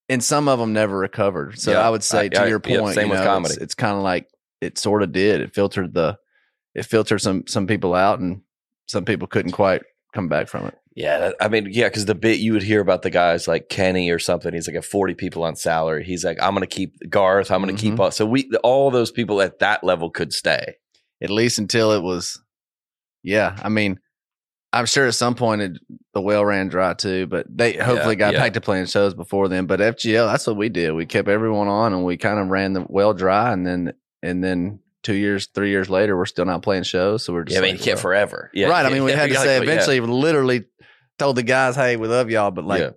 and some of them never recovered. So Yeah, I would say, I- to I- your yeah, point, same you with know, comedy. It's, it's kind of like it sort of did. It filtered the, it filtered some some people out, and some people couldn't quite come back from it. Yeah, I mean, yeah, because the bit you would hear about the guys like Kenny or something. He's like a forty people on salary. He's like, I'm going to keep Garth. I'm going to keep mm-hmm. all. So we all those people at that level could stay. At least until it was, yeah. I mean, I'm sure at some point it, the well ran dry too, but they hopefully got yeah. back to playing shows before then. But FGL, that's what we did. We kept everyone on, and we kind of ran the well dry, and then and then two years, three years later, we're still not playing shows. So we're just Yeah, I mean, like, you well- forever. Yeah, right. I mean, we yeah, had to say like, yeah. eventually, literally told the guys, "Hey, we love y'all," but like Yeah.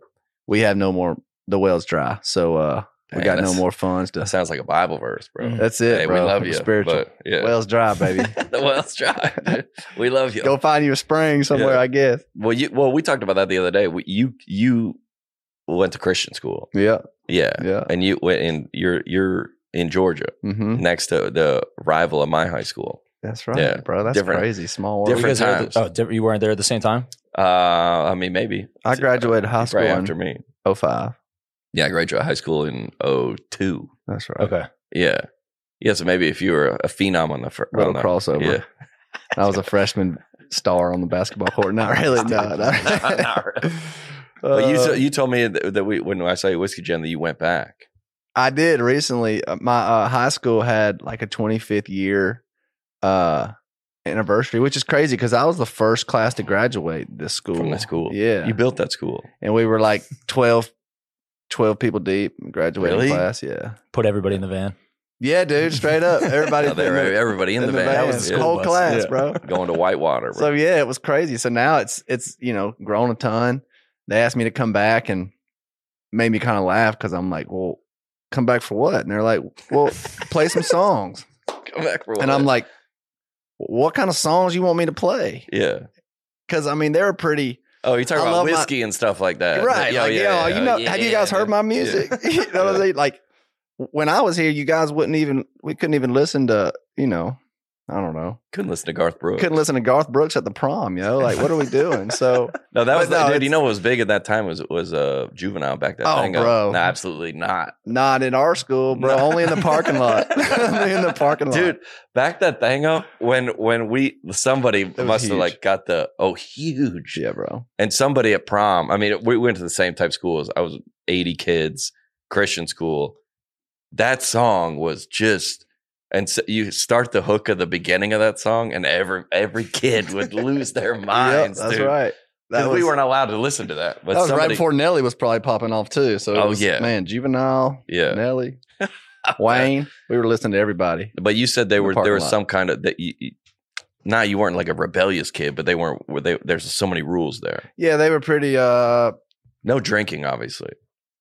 we have no more. The well's dry, so uh, we got no more funds to. That sounds like a Bible verse, bro. Mhm. That's it, hey, bro. we love you. Spiritual. But, yeah. Well's dry, baby. the well's dry. dude. we love you. Go find you a spring somewhere, Yeah. I guess. Well, you well, we talked about that the other day. We, you you went to Christian school, Yeah, yeah, yeah. and you went in. You're you're in Georgia, Mm-hmm. next to the rival of my high school. That's right, Yeah. bro. That's Different- crazy. Small world. Different guys were at times. the- oh, different, you weren't there at the same time? Uh, I mean, maybe I graduated high school right in after me. 05. Yeah, I graduated high school in 02. That's right. Okay. Yeah, yeah. So maybe if you were a phenom on the fir- Little on the, crossover. yeah. I was a freshman star on the basketball court. Not really. No. Not really. But you Uh, so you told me that, that we when I saw you Whiskey Jam that you went back. I did recently. Uh, My uh, high school had like a 25th year uh, anniversary, which is crazy because I was the first class to graduate this school. From the school. Yeah. You built that school. and we were like 12, 12 people deep graduating Really? class. Yeah. Put everybody in the van. Yeah, dude. Straight up. Everybody. Oh, they were- everybody in, the, van. That was the Yeah. school whole bus. class, Yeah. bro. Going to Whitewater. Bro. So yeah, it was crazy. So now it's it's you know grown a ton. They asked me to come back and made me kind of laugh because I'm like, well, come back for what? And they're like, well, play some songs. Come back for And I'm like, what kind of songs you want me to play? yeah. Because I mean, they're pretty Oh, you're talking I about love my- whiskey and stuff like that. right. Yeah, like, yeah, you know, yeah, you know, yeah, have you guys yeah. heard my music? you know what I Yeah. mean? Like when I was here, you guys wouldn't even we couldn't even listen to you know I don't know. Couldn't listen to Garth Brooks. Couldn't listen to Garth Brooks at the prom, you know? Like, what are we doing? So, No, that was no, dude. You know what was big at that time was was uh, juvenile back that Oh, thing. bro. No, absolutely not, not in our school, bro. No. Only in the parking lot. Only in the parking lot. dude. Back that thing up when when we somebody must have like got the oh huge Yeah, bro. and somebody at prom. I mean, we went to the same type schools. I was eighty kids, Christian school. That song was just. And so you start the hook of the beginning of that song, and every every kid would lose their Yep, minds. that's dude. right. That we weren't allowed to listen to that. But that was right before Nelly was probably popping off too. So, it Oh, was, yeah. man, Juvenile, Yeah, Nelly, Wayne. We were listening to everybody. But you said they In the were there was lot. some kind of that you, you nah, you weren't like a rebellious kid, but they weren't were they there's so many rules there. Yeah, they were pretty. uh No drinking, obviously.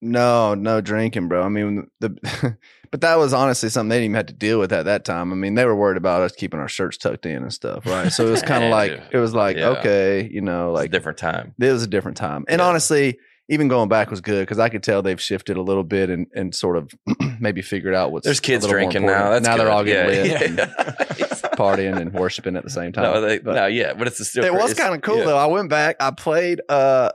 No, no drinking, bro. I mean, the but that was honestly something they didn't even have to deal with at that time. I mean, they were worried about us keeping our shirts tucked in and stuff, right? So it was kind of like it was like Yeah. okay, you know, Like different time. it was a different time. And Yeah. honestly, even going back was good because I could tell they've shifted a little bit and and sort of maybe figured out what's There's kids drinking now. That's now they're all getting yeah, lit, and yeah. partying and worshiping at the same time. no, they, But- no, yeah, but it's still it was kind of cool yeah. though. I went back, I played uh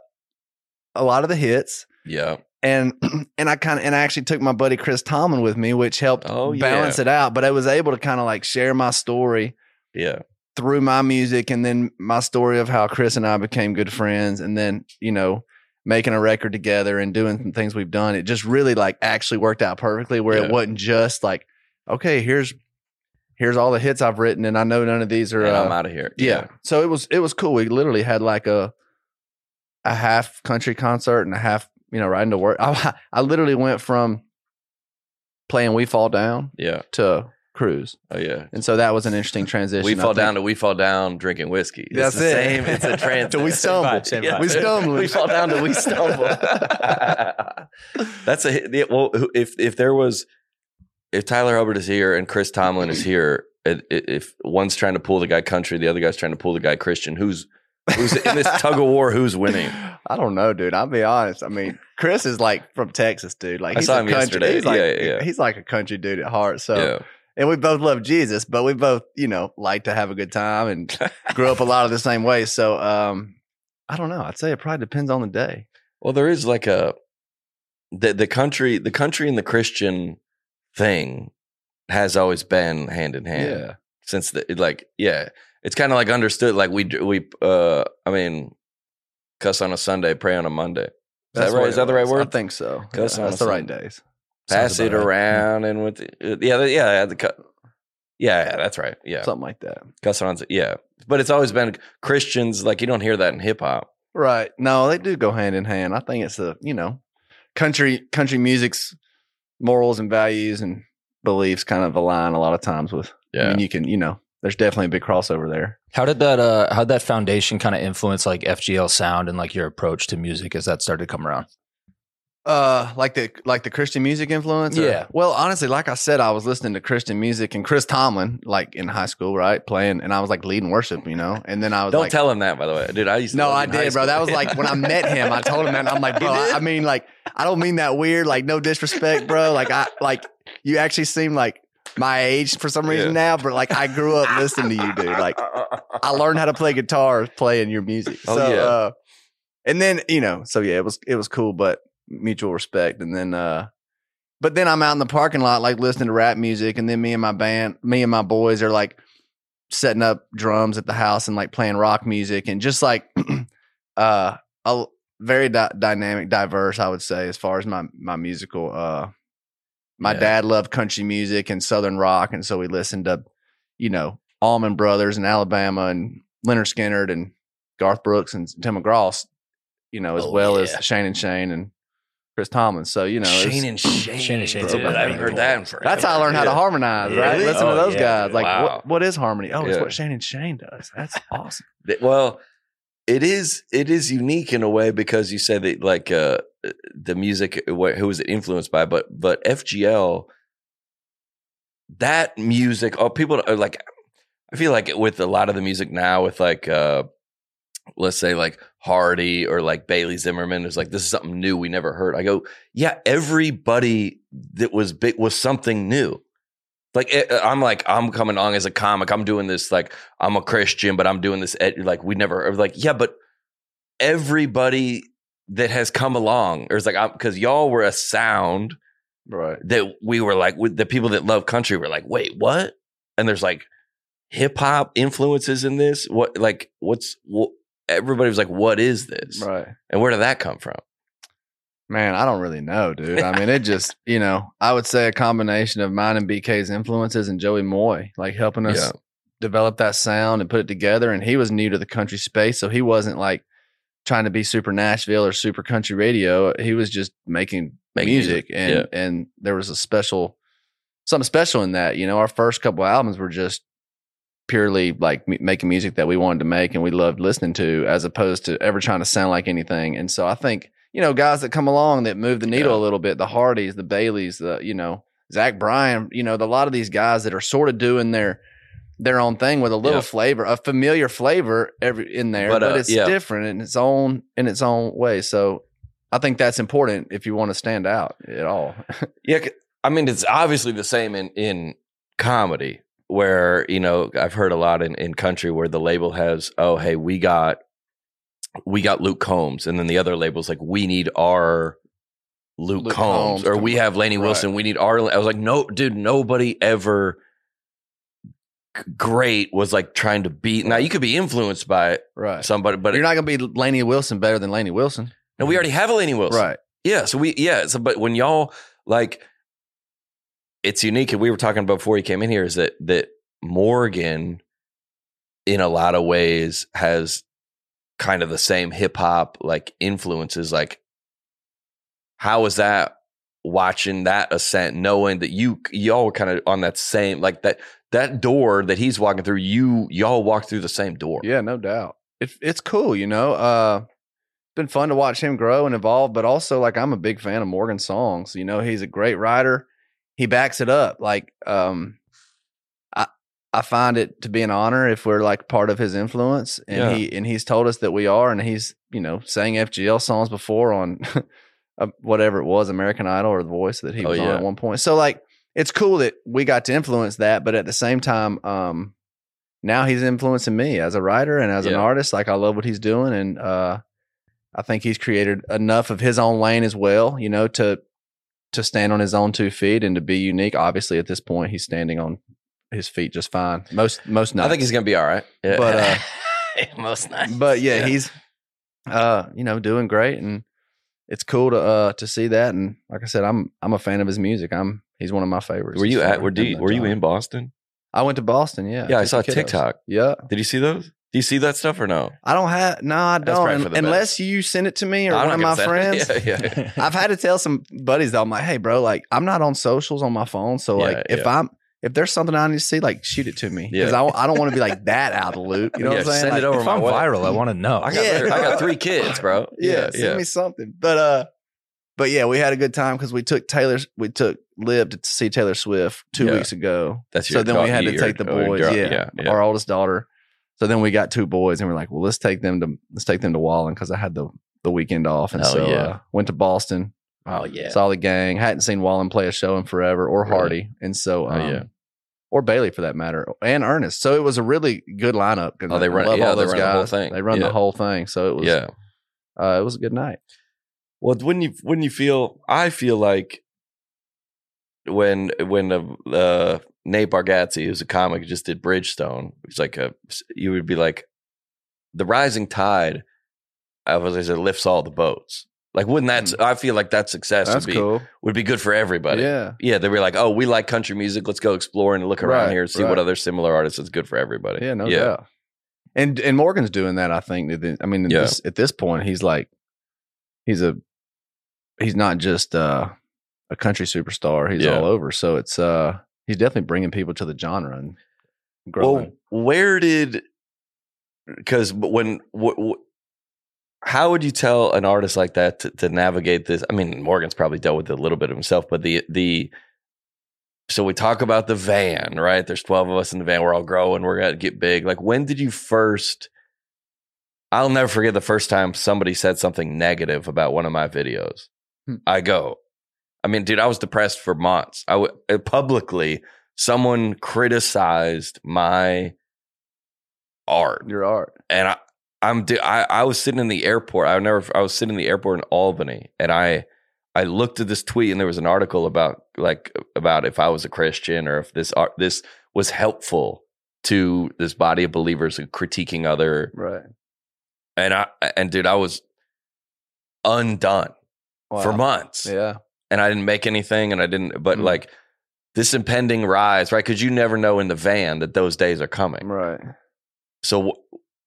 a lot of the hits Yeah, and and I kind of and I actually took my buddy Chris Tomlin with me, which helped Oh, balance it out. But I was able to kind of like share my story yeah, through my music, and then my story of how Chris and I became good friends, and then you know making a record together and doing some things we've done. It just really like actually worked out perfectly, where Yeah. it wasn't just like okay, here's here's all the hits I've written, and I know none of these are. uh, I'm out of here. yeah. So it was it was cool. We literally had like a a half country concert and a half, you know, riding to work. I I literally went from playing We Fall Down yeah, to Cruise. oh yeah. And so that was an interesting transition. We I fall think. down to we fall down drinking whiskey. It's That's the it. Same, it's a trans. Till we stumble. Same vibe, same Yeah. We stumble. we fall down to we stumble. That's a hit. well. If if there was, if Tyler Hubbard is here and Chris Tomlin is here, it, it- if one's trying to pull the guy country, the other guy's trying to pull the guy Christian, who's who's in this tug of war? Who's winning? I don't know, dude. I'll be honest. I mean, Chris is like from Texas, dude. Like I he's saw a him country. yesterday. He's like, Yeah, yeah, yeah. he's like a country dude at heart. So, yeah, and we both love Jesus, but we both, you know, like to have a good time and grew up a lot of the same way. So, um, I don't know. I'd say it probably depends on the day. Well, there is like a the the country, the country and the Christian thing has always been hand in hand. since the like yeah it's kind of like understood like we we uh i mean cuss on a sunday pray on a monday is that right is that the right word? I think so. Cuss Yeah, on that's the right days. pass it right. around and with the, yeah yeah the cu- yeah yeah that's right yeah Something like that. cuss on yeah but it's always been christians like you don't hear that in hip-hop Right. No, they do go hand in hand. I think it's the, you know, country country music's morals and values and beliefs kind of align a lot of times with I yeah mean you can, you know, there's definitely a big crossover there. How did that uh how did that foundation kind of influence like FGL sound and like your approach to music as that started to come around? Uh, like the like the Christian music influence. or- Yeah. Well, honestly, like I said, I was listening to Christian music and Chris Tomlin, like in high school, right, playing, and I was like leading worship, you know. And then I was don't like, tell him that by the way dude i used to No, I you in high did, bro. school. That was like when I met him. I told him that. I'm like, bro. I, I mean, like, I don't mean that weird. Like, no disrespect, bro. Like, I like you actually seem like my age for some reason now, but like I grew up listening to you, dude. Like, I learned how to play guitar playing your music. Oh, so, yeah. uh, and then you know, so yeah, it was it was cool, but mutual respect. And then, uh, but then I'm out in the parking lot, like listening to rap music, and then me and my band, me and my boys are like setting up drums at the house and like playing rock music, and just like uh, a very di- dynamic, diverse, I would say, as far as my my musical. Uh, my Yeah. dad loved country music and southern rock, and so we listened to, you know, Allman Brothers and Alabama and Lynyrd Skynyrd and Garth Brooks and Tim McGraw, you know, as Oh, well yeah. as Shane and Shane and Chris Tomlin. So you know, Shane and Shane. Shane and Shane's Dude, a I haven't big heard that in forever. that's how I learned how to Yeah. harmonize, right? Really? Listen to Oh, those yeah, guys. dude. Like, Wow. what, what is harmony? Oh, it's what Shane and Shane does. That's awesome. Well, it is it is unique in a way because you said that like uh the music wh- who was it influenced by, but but FGL that music oh people are like I feel like with a lot of the music now with like uh let's say like Hardy or like Bailey Zimmerman is like this is something new we never heard. I go, yeah, everybody that was big was something new. Like it, I'm like I'm coming on as a comic. I'm doing this like I'm a Christian, but I'm doing this ed- like we never like yeah, but everybody that has come along or it's like because y'all were a sound Right. that we were like with the people that love country were like wait what and there's like hip hop influences in this what like what's what everybody was like what is this Right. and where did that come from Man, I don't really know, dude. I mean, it just, you know, I would say a combination of mine and BK's influences and Joey Moi, like helping us Yeah. develop that sound and put it together. And he was new to the country space. So he wasn't like trying to be super Nashville or super country radio. He was just making, Making music. music, And, and there was a special, something special in that. You know, our first couple albums were just purely like m- making music that we wanted to make and we loved listening to as opposed to ever trying to sound like anything. And so I think, you know, guys that come along that move the needle Yeah. a little bit, the Hardys, the Baileys, the, you know, Zach Bryan, you know, the, a lot of these guys that are sort of doing their, their own thing with a little flavor, a familiar flavor every in there, But, but, uh, it's yeah. different in its own, in its own way. So I think that's important if you want to stand out at all. Yeah, I mean it's obviously the same in in comedy where you know I've heard a lot in in country where the label has oh hey we got we got Luke Combs and then the other label's like we need our Luke, Luke Combs, Combs or we have Lainey Right. Wilson we need our I was like no dude nobody ever great was like trying to beat now you could be influenced by right. somebody but You're not going to be Lainey Wilson better than Lainey Wilson. no we already have a Lainey Wilson Right. yeah. So we, yeah. So, but when y'all like, it's unique. And we were talking about before you came in here is that, that Morgan, in a lot of ways, has kind of the same hip hop like influences. Like, how was that watching that ascent, knowing that you, y'all were kind of on that same, like that, that door that he's walking through, you, y'all walk through the same door. Yeah, no doubt. It's it's cool, you know. Uh it's been fun to watch him grow and evolve, but also like I'm a big fan of Morgan's songs. You know, he's a great writer. He backs it up. Like um I I find it to be an honor if we're like part of his influence. And Yeah. he and he's told us that we are and he's, you know, sang FGL songs before on uh, whatever it was, American Idol or The Voice that he Oh, was on at one point. So like it's cool that we got to influence that, but at the same time, um, now he's influencing me as a writer and as an artist. Like I love what he's doing, and uh, I think he's created enough of his own lane as well. You know, to to stand on his own two feet and to be unique. Obviously, at this point, he's standing on his feet just fine. Most most nights. I think he's going to be all right. Yeah. But, uh, most nights. but yeah, he's uh, you know, doing great, and it's cool to uh to see that. And like I said, I'm I'm a fan of his music. I'm he's one of my favorites. Were you at? far Were, as you, were you in Boston? I went to Boston. Yeah, Yeah, I took saw. TikTok. Yeah, Did you see those? Do you see that stuff or no? I don't have. No, I don't. probably Un- for unless you send it to me or I'm one of my friends. it. Yeah, yeah. I've had to tell some buddies though. I'm like, hey, bro, like I'm not on socials on my phone, so like Yeah, if yeah. I'm if there's something I need to see, like shoot it to me because Yeah. I, I don't want to be like that out of the loop. You know Yeah, what I'm saying? send it over if my I'm way. viral, I want to know. I got Yeah. I got three kids, bro. Yeah, send me something. But uh, but yeah, we had a good time because we took Taylor's we took Lib to see Taylor Swift two Yeah. weeks ago. That's so then we had to take the oh, your boys. yeah, yeah, yeah. our oldest daughter. So then we got two boys, and we're like, well, let's take them to let's take them to Wallen because I had the the weekend off, and Oh, so yeah. uh, went to Boston. Oh yeah. Saw the gang. Hadn't seen Wallen play a show in forever, or Really? Hardy, and so Oh, um, yeah. or Bailey for that matter, and Ernest. So it was a really good lineup. Oh, they run- love yeah, all they run the whole thing. They run Yeah. the whole thing. So it was yeah. uh, it was a good night. Well, when you when you feel, I feel like when when uh, uh, Nate Bargatze, who's a comic, just did Bridgestone. He's like a, you would be like, the rising tide. I was it lifts all the boats. Like, wouldn't that? I feel like that success. That's would be cool. would be good for everybody. Yeah. Yeah, they were like, "Oh, we like country music. Let's go explore and look around Right, here and see what other similar artists is good for everybody." Yeah, no yeah. doubt. And and Morgan's doing that. I think. I mean, Yeah. this, at this point, he's like, he's a, he's not just uh, a country superstar. He's Yeah. all over. So it's uh, he's definitely bringing people to the genre and growing. Well, where did because when wh- wh- how would you tell an artist like that to, to navigate this? I mean, Morgan's probably dealt with it a little bit himself, but the the so we talk about the van, right? There's 12 of us in the van. We're all growing. We're gonna get big. Like, when did you first? I'll never forget the first time somebody said something negative about one of my videos. Hmm. I go, I mean, dude, I was depressed for months. I w- uh, publicly someone criticized my art, Your art. and I, I'm I, I was sitting in the airport. I never I was sitting in the airport in Albany, and I I looked at this tweet, and there was an article about like about if I was a Christian or if this art this was helpful to this body of believers and critiquing other Right. and I and dude, I was undone for months, Yeah. and I didn't make anything, and I didn't. But Mm. like this impending rise, right? Because you never know in the van that those days are coming. Right. So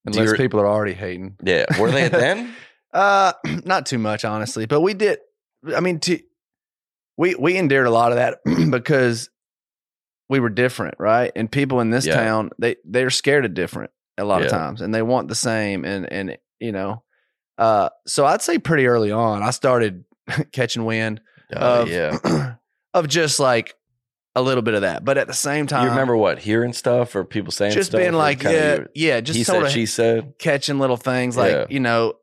Unless your- people are already hating. yeah, were they then? Uh, not too much, honestly, but we did. I mean, to, we we endured a lot of that because we were different, right? And people in this Yeah. town, they they're scared of different a lot of times, and they want the same. And and you know, uh, so I'd say pretty early on, I started catching wind Oh of yeah. of just like a little bit of that, but at the same time, You remember what hearing stuff or people saying just being like, yeah, you- yeah, just he sort said, of she said. catching little things like Yeah. you know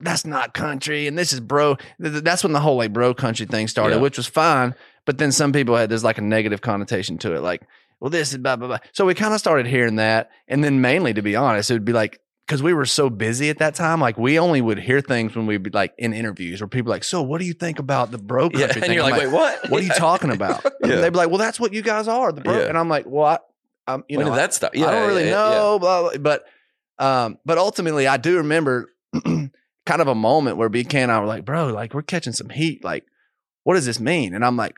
that's not country and this is bro th- th- that's when the whole like bro country thing started Yeah. which was fine but then some people had there's like a negative connotation to it like well this is blah blah blah so we kind of started hearing that and then mainly to be honest it would be like because we were so busy at that time like we only would hear things when we'd be like in interviews where people like so what do you think about the bro country Yeah, thing and you're I'm like, wait, what? what are you talking about Yeah. and they'd be like well that's what you guys are the bro Yeah. and i'm like well I, I'm, you When know did that stuff? Yeah, I don't really yeah, know, blah, blah, but um, but ultimately, I do remember kind of a moment where BK and I were like, "Bro, like we're catching some heat. Like, what does this mean?" And I'm like,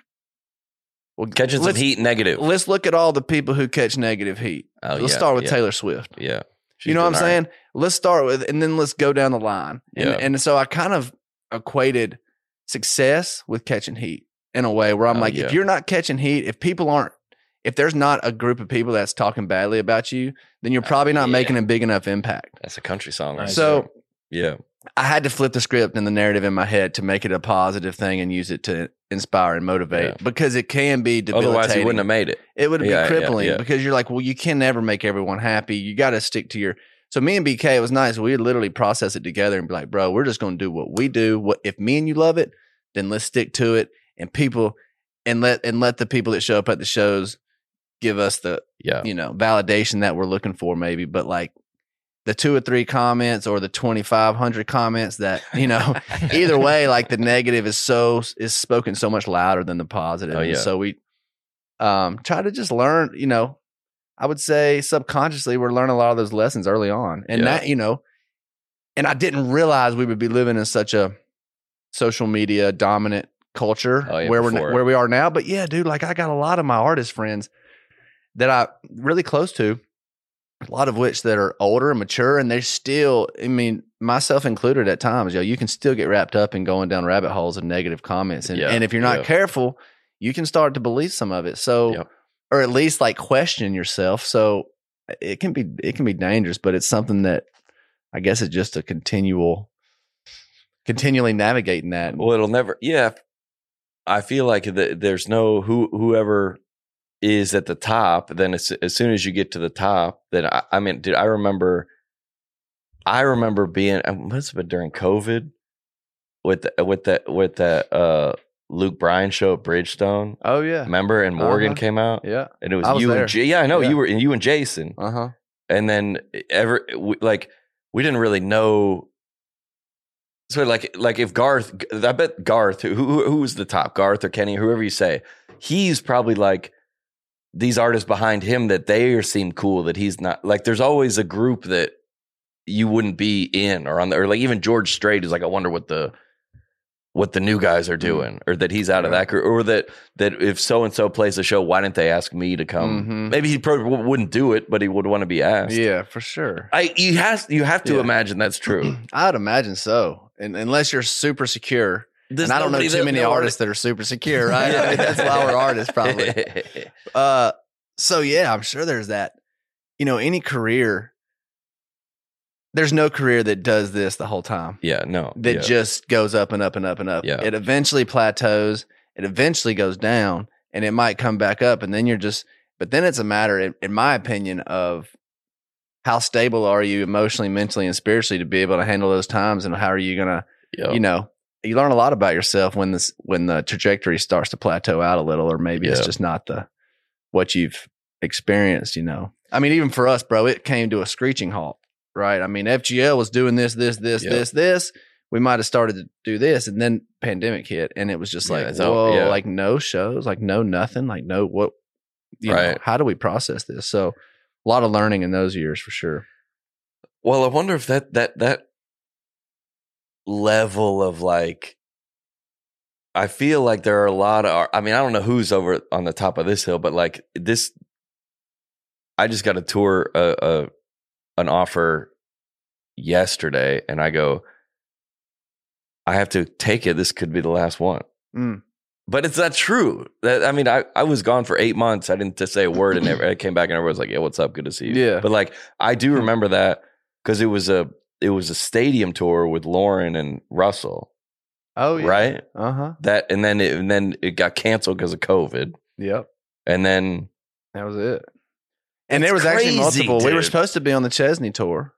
"Well, Catching some heat negative. Let's look at all the people who catch negative heat. Oh, let's yeah, start with yeah, Taylor Swift. Yeah. She's you know what I'm doing all right. saying? Let's start with, and then let's go down the line. And, Yeah. and so I kind of equated success with catching heat in a way where I'm Oh, like, yeah. if you're not catching heat, if people aren't, if there's not a group of people that's talking badly about you, then you're uh, probably not yeah. making a big enough impact. That's a country song. Right So yeah. I had to flip the script and the narrative in my head to make it a positive thing and use it to inspire and motivate Yeah. because it can be debilitating. Otherwise, you wouldn't have made it. It would be Yeah, yeah, crippling yeah. because you're like, well, you can never make everyone happy. You got to stick to your. So me and BK, it was nice. We would literally process it together and be like, bro, we're just going to do what we do. What if me and you love it, then let's stick to it. And people, and let and let the people that show up at the shows give us the Yeah. you know validation that we're looking for, maybe. But like the two or three comments or the twenty five hundred comments that you know either way, like the negative is so is spoken so much louder than the positive. Oh, yeah. so we um try to just learn, you know, I would say subconsciously we're learning a lot of those lessons early on. And Yeah. that, you know, and I didn't realize we would be living in such a social media dominant culture Oh, yeah, where we're where we are now. But yeah, dude, like I got a lot of my artist friends that I really close to, a lot of which that are older and mature, and they're still, I mean, myself included at times, yo, you can still get wrapped up in going down rabbit holes of negative comments. And, Yeah, and if you're not yeah. careful, you can start to believe some of it. So, Yep. or at least like question yourself. So it can be, it can be dangerous, but it's something that I guess it's just a continual, continually navigating that. Well, it'll never. Yeah, I feel like the, there's no who whoever is at the top. Then as, as soon as you get to the top, then I, I mean, dude, I remember, I remember being. Must have been during COVID with the, with that with that uh, Luke Bryan show at Bridgestone. Oh yeah. Remember, and Morgan Uh-huh. came out, Yeah. and it was, was you there. and J- yeah, I know Yeah. you were and you and Jason, Uh huh. and then ever we, like we didn't really know so like like if garth i bet garth who who, who was the top garth or kenny whoever you say he's probably like these artists behind him that they seem cool that he's not like there's always a group that you wouldn't be in or on the or like even george strait is like i wonder what the what the new guys are doing or that he's out of that group or that that if so and so plays a show why didn't they ask me to come Mhm. maybe he probably wouldn't do it but he would want to be asked Yeah, for sure. I you has you have to Yeah. imagine that's true. I'd imagine so. And unless you're super secure. There's and I don't know too many no artists that are super secure, right? I mean, that's why we're artists, probably. Uh, so yeah, I'm sure there's that. You know, any career, there's no career that does this the whole time. yeah, no. That yeah. just goes up and up and up and up. Yeah. It eventually plateaus. It eventually goes down, and it might come back up, and then you're just. But then it's a matter, in, in my opinion, of how stable are you emotionally, mentally, and spiritually to be able to handle those times, and how are you gonna Yeah. you know you learn a lot about yourself when this when the trajectory starts to plateau out a little or maybe it's just not the what you've experienced, you know. I mean, even for us, bro, it came to a screeching halt, right? I mean, FGL was doing this, this, this, this, this. We might have started to do this, and then pandemic hit, and it was just like, all- whoa, yeah. like no shows, like no nothing, like no what, you know, Right. how do we process this? So, a lot of learning in those years for sure. Well, I wonder if that that that level of like I feel like there are a lot of I mean, I don't know who's over on the top of this hill, but like this I just got a tour a, a an offer yesterday and I go I have to take it. This could be the last one. Mm. But it's not true. That I mean, I, I was gone for eight months. I didn't just say a word, and I came back, and everyone was like, "Yeah, what's up? Good to see you." Yeah. But like, I do mm. remember that because it was a it was a stadium tour with Lauren and Russell, Oh, yeah. right? Uh huh. That and then it, and then it got canceled because of COVID, Yep. and then That was it. And there was actually crazy, multiple. We were supposed to be on the Chesney tour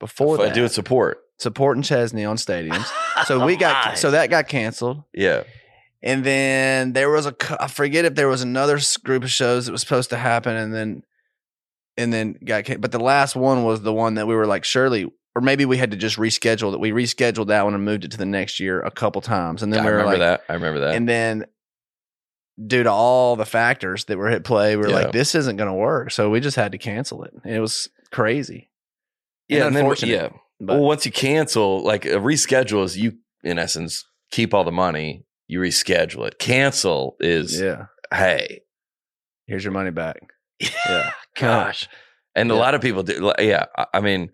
before I that, do it support. supporting Chesney on stadiums. So we got so that got canceled, yeah, and then there was a I forget if there was another group of shows that was supposed to happen, and then and then got but the last one was the one that we were like surely or maybe we had to just reschedule that. We rescheduled that one and moved it to the next year a couple times, and then I we were remember like, that. I remember that. and then due to all the factors that were at play, we were Yeah. like, this isn't going to work. So we just had to cancel it. And it was crazy. yeah, and then unfortunate, yeah. But well, once you cancel, like a reschedule is you, in essence, keep all the money. You reschedule it. Cancel is yeah, hey, here's your money back. Yeah. gosh. And a lot of people do. like, Yeah, I- I mean,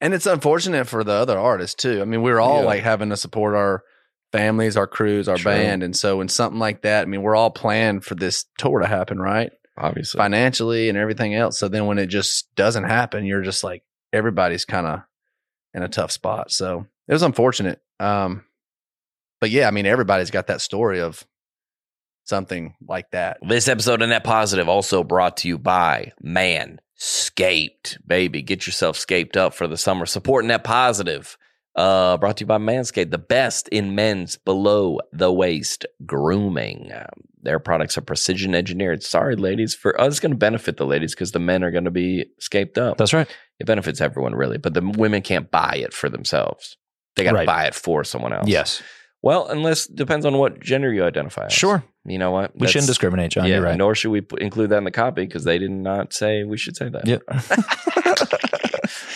And it's unfortunate for the other artists too. I mean, we're all Yeah. like having to support our families, our crews, our True. band. And so when something like that, I mean, we're all planned for this tour to happen, right? obviously, Financially and everything else. So then when it just doesn't happen, you're just like everybody's kind of in a tough spot. So it was unfortunate. Um, but yeah, I mean, everybody's got that story of something like that. This episode of Net Positive also brought to you by Manscaped. Baby, get yourself scaped up for the summer. Support Net Positive. Uh, brought to you by Manscaped, the best in men's below the waist grooming. Um, their products are precision engineered. Sorry, ladies, for us, it's going to benefit the ladies because the men are going to be scaped up. That's right. It benefits everyone really, but the women can't buy it for themselves. They got to Right. buy it for someone else. Yes. Well, unless depends on what gender you identify as. Sure. You know what? We shouldn't discriminate, John. yeah, You're right. nor should we put, include that in the copy because they did not say we should say that. Yeah.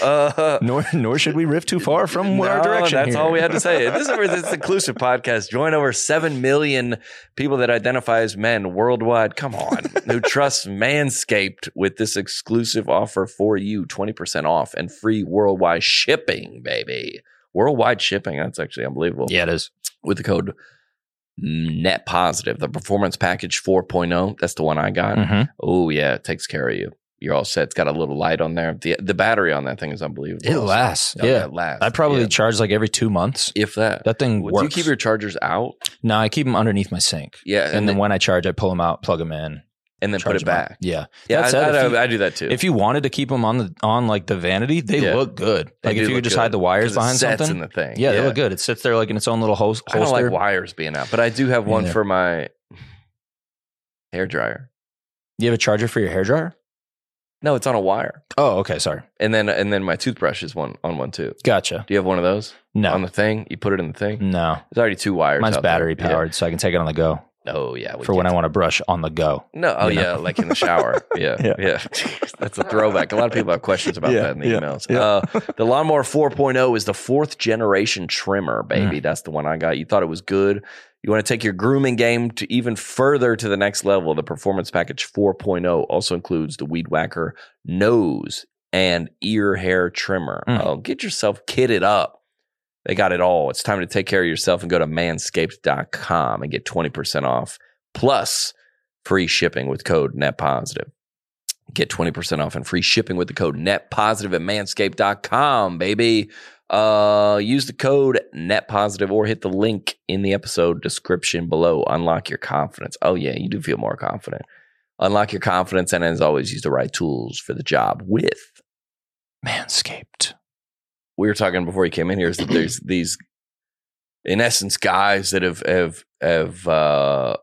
Uh, nor nor should we riff too far from what our no, direction. That's here. all we had to say. This is where this inclusive podcast. Join over seven million people that identify as men worldwide. Come on, who trust Manscaped with this exclusive offer for you: twenty percent off and free worldwide shipping, baby. Worldwide shipping. That's actually unbelievable. Yeah, it is. With the code net positive the performance package 4.0 that's the one i got Mhm. oh yeah it takes care of you you're all set it's got a little light on there the the battery on that thing is unbelievable It lasts. Oh, yeah. it lasts. I probably Yeah. charge like every two months. if that That thing do works. you keep your chargers out no, I keep them underneath my sink. yeah And, and, then then when I charge, I pull them out, plug them in, and then put it it 'em up. back Yeah. yeah That I, said, I, you- I do that too If you wanted to keep them on the on like the vanity, they Yeah. look good. They Like if you could just good, hide the wires behind sets something. in the thing yeah, they look good. It sits there like in its own little hos- i don't like wires being out but i do have one Yeah. for my hair dryer you have a charger for your hair dryer? no it's on a wire Oh, okay. Sorry. and then and then my toothbrush is one on one too Gotcha. do you have one of those No. on the thing you put it in the thing no. There's already two wires. Mine's there. battery Yeah. powered, so I can take it on the go Oh yeah, for when I want to brush on the go. No, oh you know? yeah, like in the shower. Yeah, yeah. Yeah. That's a throwback. A lot of people have questions about Yeah, that in the yeah, emails. yeah. Uh, the Lawnmower 4.0 is the fourth generation trimmer, baby. Mm. That's the one I got. You thought it was good. You want to take your grooming game to even further to the next level. The Performance Package 4.0 also includes the Weed Whacker nose and ear hair trimmer. Mm. Oh, get yourself kitted up. They got it all. It's time to take care of yourself and go to manscaped.com and get 20% off plus free shipping with code net positive. Get 20% off and free shipping with the code net positive at manscaped.com, baby. Uh, use the code net positive or hit the link in the episode description below. Unlock your confidence. Oh, yeah, you do feel more confident. Unlock your confidence and as always, use the right tools for the job with Manscaped. We were talking before you came in here is that there's these in essence guys that have have have uh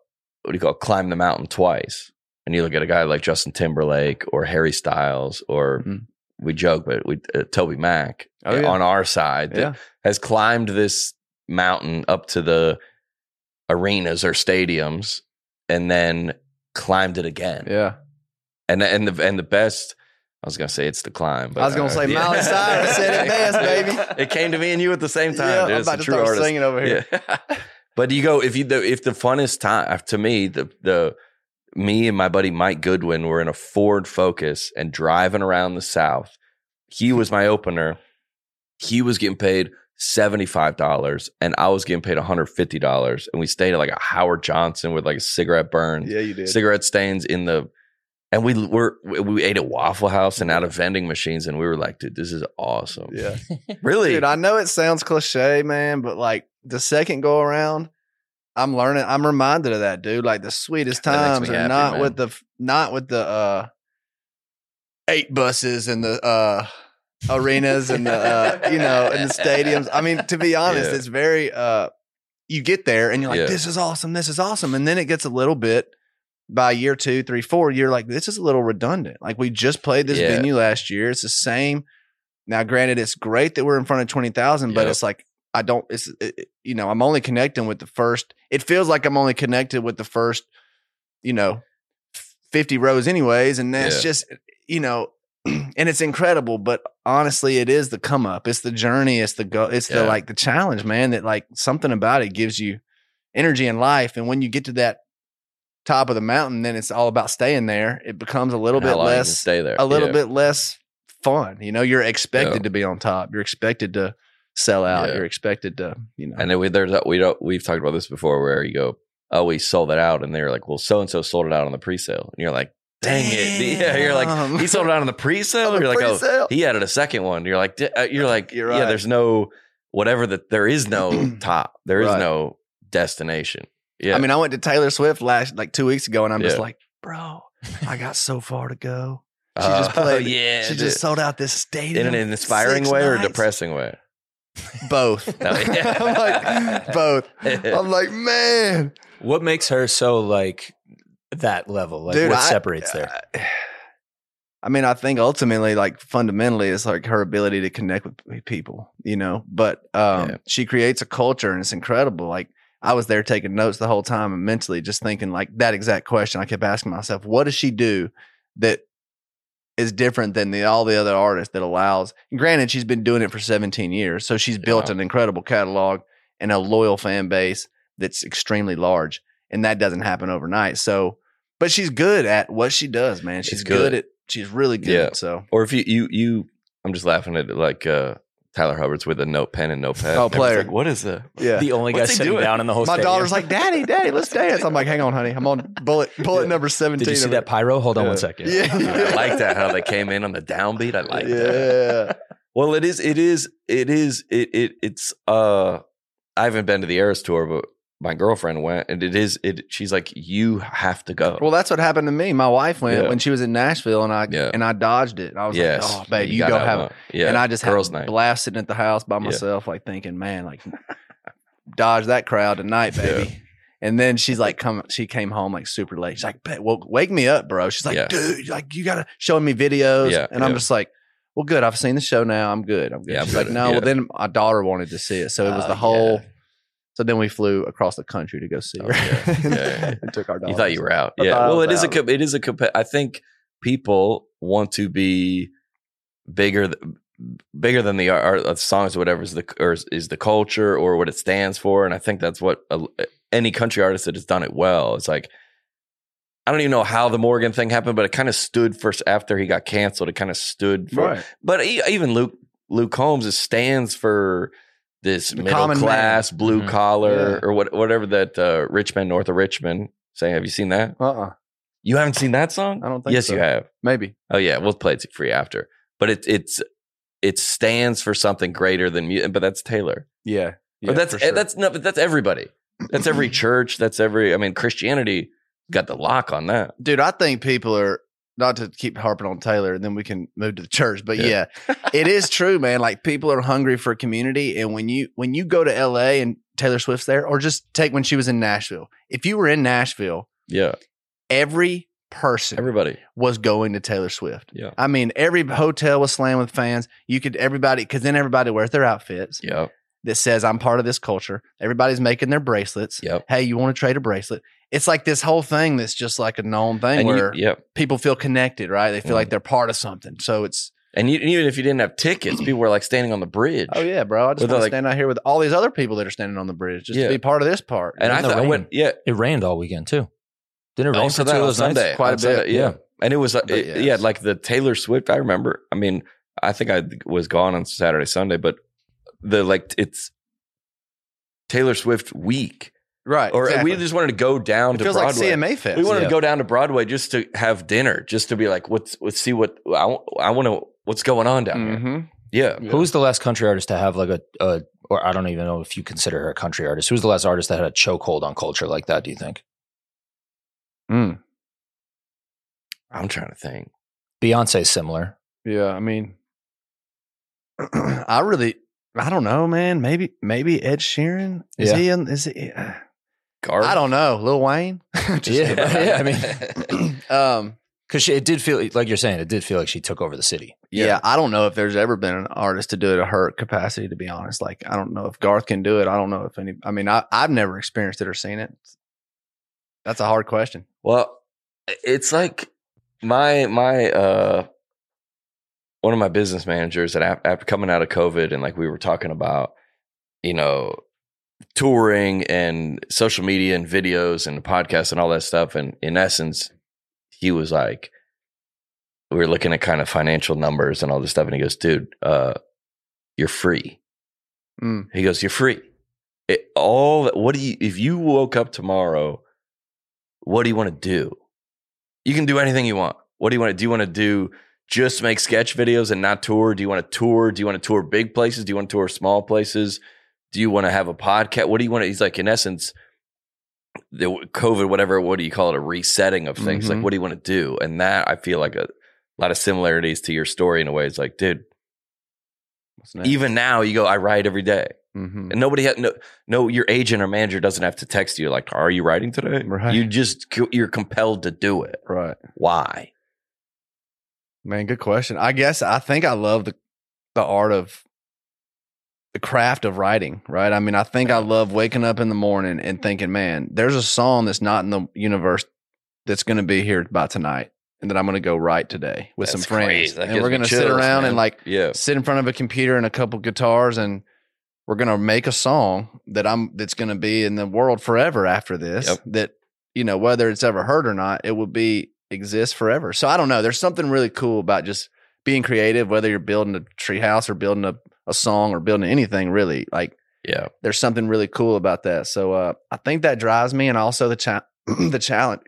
what do you call it, climbed the mountain twice and you look at a guy like Justin Timberlake or Harry Styles or Mhm. we joke, but we uh, Toby Mac Oh, yeah. on our side that Yeah. has climbed this mountain up to the arenas or stadiums and then climbed it again. Yeah. And and the and the best I was gonna say it's the climb. But I was gonna uh, say Miley Cyrus said it best, baby. It came to me and you at the same time. Yeah, dude. I'm about to start artist. singing over here. Yeah. but you go if you the if the funnest time uh, to me the the me and my buddy Mike Goodwin were in a Ford Focus and driving around the South. He was my opener. He was getting paid seventy five dollars, and I was getting paid one hundred fifty dollars, and we stayed at like a Howard Johnson with like a cigarette burn, Yeah, you did. cigarette stains in the. And we were we ate at Waffle House and out of vending machines, and we were like, "Dude, this is awesome." Yeah. Really, Dude, I know it sounds cliche, man, but like the second go around, I'm learning. I'm reminded of that, dude. Like the sweetest times me are happy, not man. with the not with the uh eight buses and the uh arenas and the uh, you know and the stadiums. I mean, to be honest, Yeah. it's very uh you get there and you're like, Yeah. this is awesome, this is awesome, and then it gets a little bit by year two, three, four, you're like, this is a little redundant. Like we just played this Yeah. venue last year. It's the same. Now, granted, it's great that we're in front of twenty thousand, but Yep. it's like I don't. It's it, you know I'm only connecting with the first. It feels like I'm only connected with the first, you know, fifty rows, anyways, and that's Yeah. just you know, and it's incredible. But honestly, it is the come up. It's the journey. It's the go. It's the like the challenge, man. That like something about it gives you energy and life. And when you get to that top of the mountain, then it's all about staying there. It becomes a little bit long you can less stay there. a little Yeah. bit less fun. You know, you're expected Yeah. to be on top. You're expected to sell out. Yeah. You're expected to, you know. And then we there's a, we don't we've talked about this before where you go, oh, we sold it out, and they're like, well, so and so sold it out on the pre-sale, and you're like, dang it, yeah, you're like, he sold it out on the pre-sale. On the you're like, oh, he added a second one. You're like, uh, you're like, You're yeah, there's no whatever that there is no top, there is Right. no destination. Yeah, I mean, I went to Taylor Swift last like two weeks ago, and I'm just Yeah. like, bro, I got so far to go. She Uh, just played. yeah, she dude. just sold out this stadium in an inspiring six way or a nights. depressing way. Both. No, yeah. I'm like both. I'm like, man, What makes her so like that level? Like Dude, what I- separates there? I mean, I think ultimately, like fundamentally, it's like her ability to connect with people, you know. But um, Yeah. she creates a culture, and it's incredible. Like I was there taking notes the whole time, and mentally just thinking like that exact question. I kept asking myself, what does she do that is different than the all the other artists that allows? And granted, she's been doing it for 17 years, so she's built Yeah. an incredible catalog and a loyal fan base that's extremely large, and that doesn't happen overnight. So, but she's good at what she does, man. She's good. good. at. She's really good. Yeah. So Or if you you you, I'm just laughing at it like uh, Tyler Hubbard's with a note pen and notepad. Oh, Everyone's player. like, what is the? yeah. the only guy What's he sitting doing? down in the whole My stadium. daughter's like, "Daddy, Daddy, let's dance." I'm like, "Hang on, honey. I'm on bullet bullet Yeah. number 17." Did you see of that pyro? Hold on Yeah. one second. Yeah. I like that how they came in on the downbeat. I like that. yeah. Well, it is. It is. It is. It. It. It's. Uh, I haven't been to the Eras tour, but my girlfriend went, and it is. It. She's like, you have to go. Well, that's what happened to me. My wife went Yeah. when she was in Nashville, and I Yeah. and I dodged it. I was yes, like, "Oh, babe, you, go gotta have." know. Yeah, and I just had girls' a night. blast at the house by Yeah. myself, like thinking, "Man, like dodge that crowd tonight, baby." And then she's like, "Come." She came home like super late. She's like, well, wake me up, bro." She's like, Yeah. "Dude, like you gotta showing me videos." Yeah, and I'm just like, "Well, good. I've seen the show now. I'm good. I'm good." Yeah, I'm she's good. like, "No." Yeah. Well, then my daughter wanted to see it, so it was Oh, the whole. So then we flew across the country to go see Oh, her. yeah, yeah, yeah. and took our You thought you were out. I Yeah. Well, was it is a. out. co- It is a. compa- I think people want to be bigger. th- Bigger than the art, uh, songs, or whatever is the or is, is the culture or what it stands for, and I think that's what uh, any country artist that has done it well. It's like I don't even know how the Morgan thing happened, but it kind of stood first after he got canceled. It kind of stood for Right. But e- even Luke Luke Combs is stands for this The middle common class, blue Mhm. collar, Yeah. or what, whatever that uh, Rich Men, north of Richmond. Say, have you seen that? Uh-uh. You haven't seen that song? I don't think yes, so. you have. Maybe. Oh yeah, we'll play it you after. But it, it's it stands for something greater than music. But that's Taylor. Yeah. yeah but that's sure. that's no, but that's everybody. That's every church. That's every. I mean, Christianity got the lock on that. dude. I think people are not to keep harping on Taylor, and then we can move to the church. But Yeah. yeah, it is true, man. Like people are hungry for community, and when you when you go to L.A. and Taylor Swift's there, or just take when she was in Nashville. If you were in Nashville, Yeah, every person Everybody. was going to Taylor Swift. Yeah. I mean, every hotel was slammed with fans. You could everybody because then everybody wears their outfits Yep. That says I'm part of this culture. Everybody's making their bracelets. Yep. Hey, you want to trade a bracelet? It's like this whole thing that's just like a known thing And you, where yep. people feel connected, right? They feel Mhm. like they're part of something. So it's And you, even if you didn't have tickets, people were like standing on the bridge. oh yeah, bro. I just With want to like- stand out here with all these other people that are standing on the bridge just Yeah. to be part of this part. And I In thought, I went, yeah, It rained all weekend too. Didn't it rain also for two that of on those nights? Sunday, Quite a on Sunday, bit. yeah. And it was, uh, it- yes. yeah, like the Taylor Swift. I remember. I mean, I think I was gone on Saturday, Sunday, but the like it's Taylor Swift week, right. or exactly. we just wanted to go down it to feels Broadway. like CMA Fest. we wanted Yeah. to go down to Broadway just to have dinner, just to be like, what's, let's see what I, I want to, what's going on down here. Mhm. Yeah. Yeah. Who's the last country artist to have like a, a, or I don't even know if you consider her a country artist. Who's the last artist that had a chokehold on culture like that? Do you think Mm. I'm trying to think. Beyonce's similar? Yeah, I mean, I really, I don't know, man. Maybe, maybe Ed Sheeran is Yeah. he? In, is he? uh, Garth? I don't know. Lil Wayne. Yeah, yeah, I mean- um, Because it did feel like you're saying it did feel like she took over the city. yeah. I don't know if there's ever been an artist to do it at her capacity. To be honest, like I don't know if Garth can do it. I don't know if any. I mean, I, I've never experienced it or seen it. That's a hard question. Well, it's like my my uh one of my business managers that after coming out of COVID and like we were talking about, you know, touring and social media and videos and podcasts and all that stuff. And in essence, he was like, we were looking at kind of financial numbers and all this stuff, and he goes, "Dude, uh, you're free." Mm. He goes, "You're free." It, all that, what do you if you woke up tomorrow? What do you want to do? You can do anything you want. What do you want to do? You want to do just make sketch videos and not tour? Do you want to tour? Do you want to tour big places? Do you want to tour small places? Do you want to have a podcast? What do you want to? He's like, in essence, the COVID, whatever, what do you call it? A resetting of things. Like, Mhm. what do you want to do? And that I feel like a lot of similarities to your story in a way. It's like, dude, even now you go, I write every day. Mhm. And nobody had no no your agent or manager doesn't have to text you like, "Are you writing today?" Right. You just you're compelled to do it. right. Why? Man, good question. I guess I think I love the the art of the craft of writing, right? I mean, I think I love waking up in the morning and thinking, man, there's a song that's not in the universe that's going to be here by tonight and that I'm going to go write today with some friends. And we're going to sit around man. and like Yeah. sit in front of a computer and a couple guitars and we're going to make a song that I'm that's going to be in the world forever after this Yep. that you know whether it's ever heard or not it will be exist forever. So I don't know, there's something really cool about just being creative whether you're building a treehouse or building a, a song or building anything really like Yeah. there's something really cool about that. So uh, I think that drives me, and also the cha- the challenge.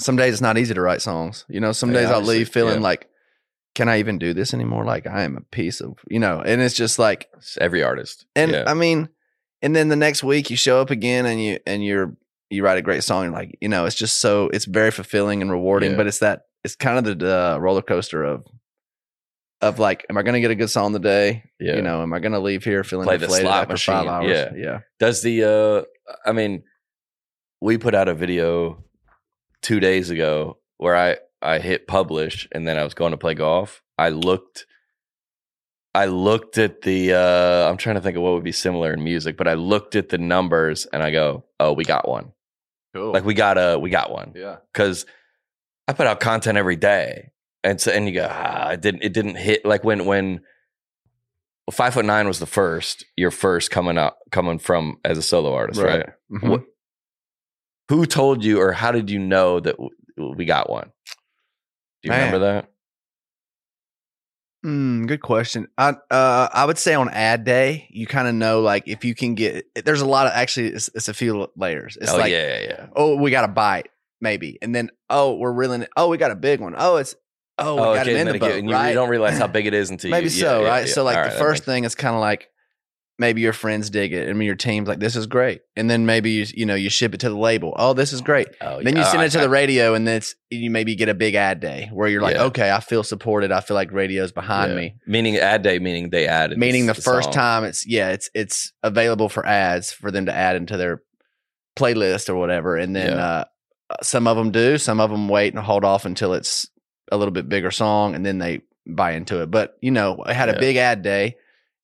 Some days it's not easy to write songs. You know, some Yeah, days I'll leave feeling yeah. like, can I even do this anymore? Like I am a piece of, you know, and it's just like, It's every artist. and yeah. I mean, and then the next week you show up again and you and you're you write a great song. And like, you know, it's just so it's very fulfilling and rewarding. Yeah. But it's that it's kind of the uh, roller coaster of of like, am I going to get a good song today? yeah. You know, am I going to leave here feeling Play deflated after five hours? yeah. yeah. Does the uh I mean we put out a video 2 days ago where I I hit publish and then I was going to play golf. I looked I looked at the uh I'm trying to think of what would be similar in music, but I looked at the numbers and I go, "Oh, we got one." Cool. Like we got a we got one. yeah. Cuz I put out content every day. And so and you go, ah, it didn't it didn't hit like when when well, five foot nine was the first, your first coming up coming from as a solo artist, right? Mhm. What, who told you or how did you know that w- we got one? Do you Man. remember that? Mm, good question. I uh, I would say on ad day, you kind of know like if you can get. There's a lot of actually, it's, it's a few layers. It's oh like, yeah, yeah, yeah. oh, we got a bite maybe, and then oh, we're reeling it. Oh, we got a big one. Oh, it's oh, we got okay, him in the boat. again, and you, right? you don't realize how big it is until maybe you, so, yeah, right? yeah. So like All the first makes- thing is kind of like maybe your friends dig it. I mean, your team's like, this is great, and then maybe you you know you ship it to the label. Oh, this is great. Oh, Then you send it to the radio, and then it's, you maybe get a big ad day where you're like, Yeah. okay, I feel supported. I feel like radio's behind yeah. me. Meaning ad day, meaning they added. Meaning the this- first song. time it's yeah, it's it's available for ads for them to add into their playlist or whatever. And then uh uh, some of them do. Some of them wait and hold off until it's a little bit bigger song, and then they buy into it. But you know, I had a big ad day,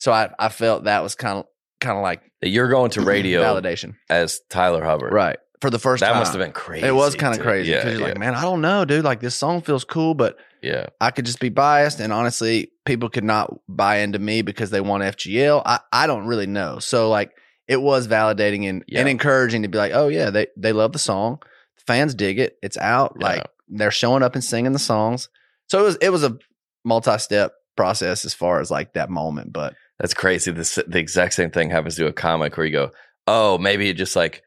so I I felt that was kind of kind of like You're going to radio validation, as Tyler Hubbard. right? For the first That time, that must have been crazy. It was kind of crazy Yeah. you're yeah, like, man, I don't know, dude. Like this song feels cool, but yeah. I could just be biased, and honestly, people could not buy into me because they want FGL. I, I don't really know. So like, it was validating and, Yeah. and encouraging to be like, oh yeah, they they love the song, fans dig it, it's out, Yeah. like they're showing up and singing the songs. So it was it was a multi step process as far as like that moment, but That's crazy. This the exact same thing happens to a comic where you go, oh, maybe it just like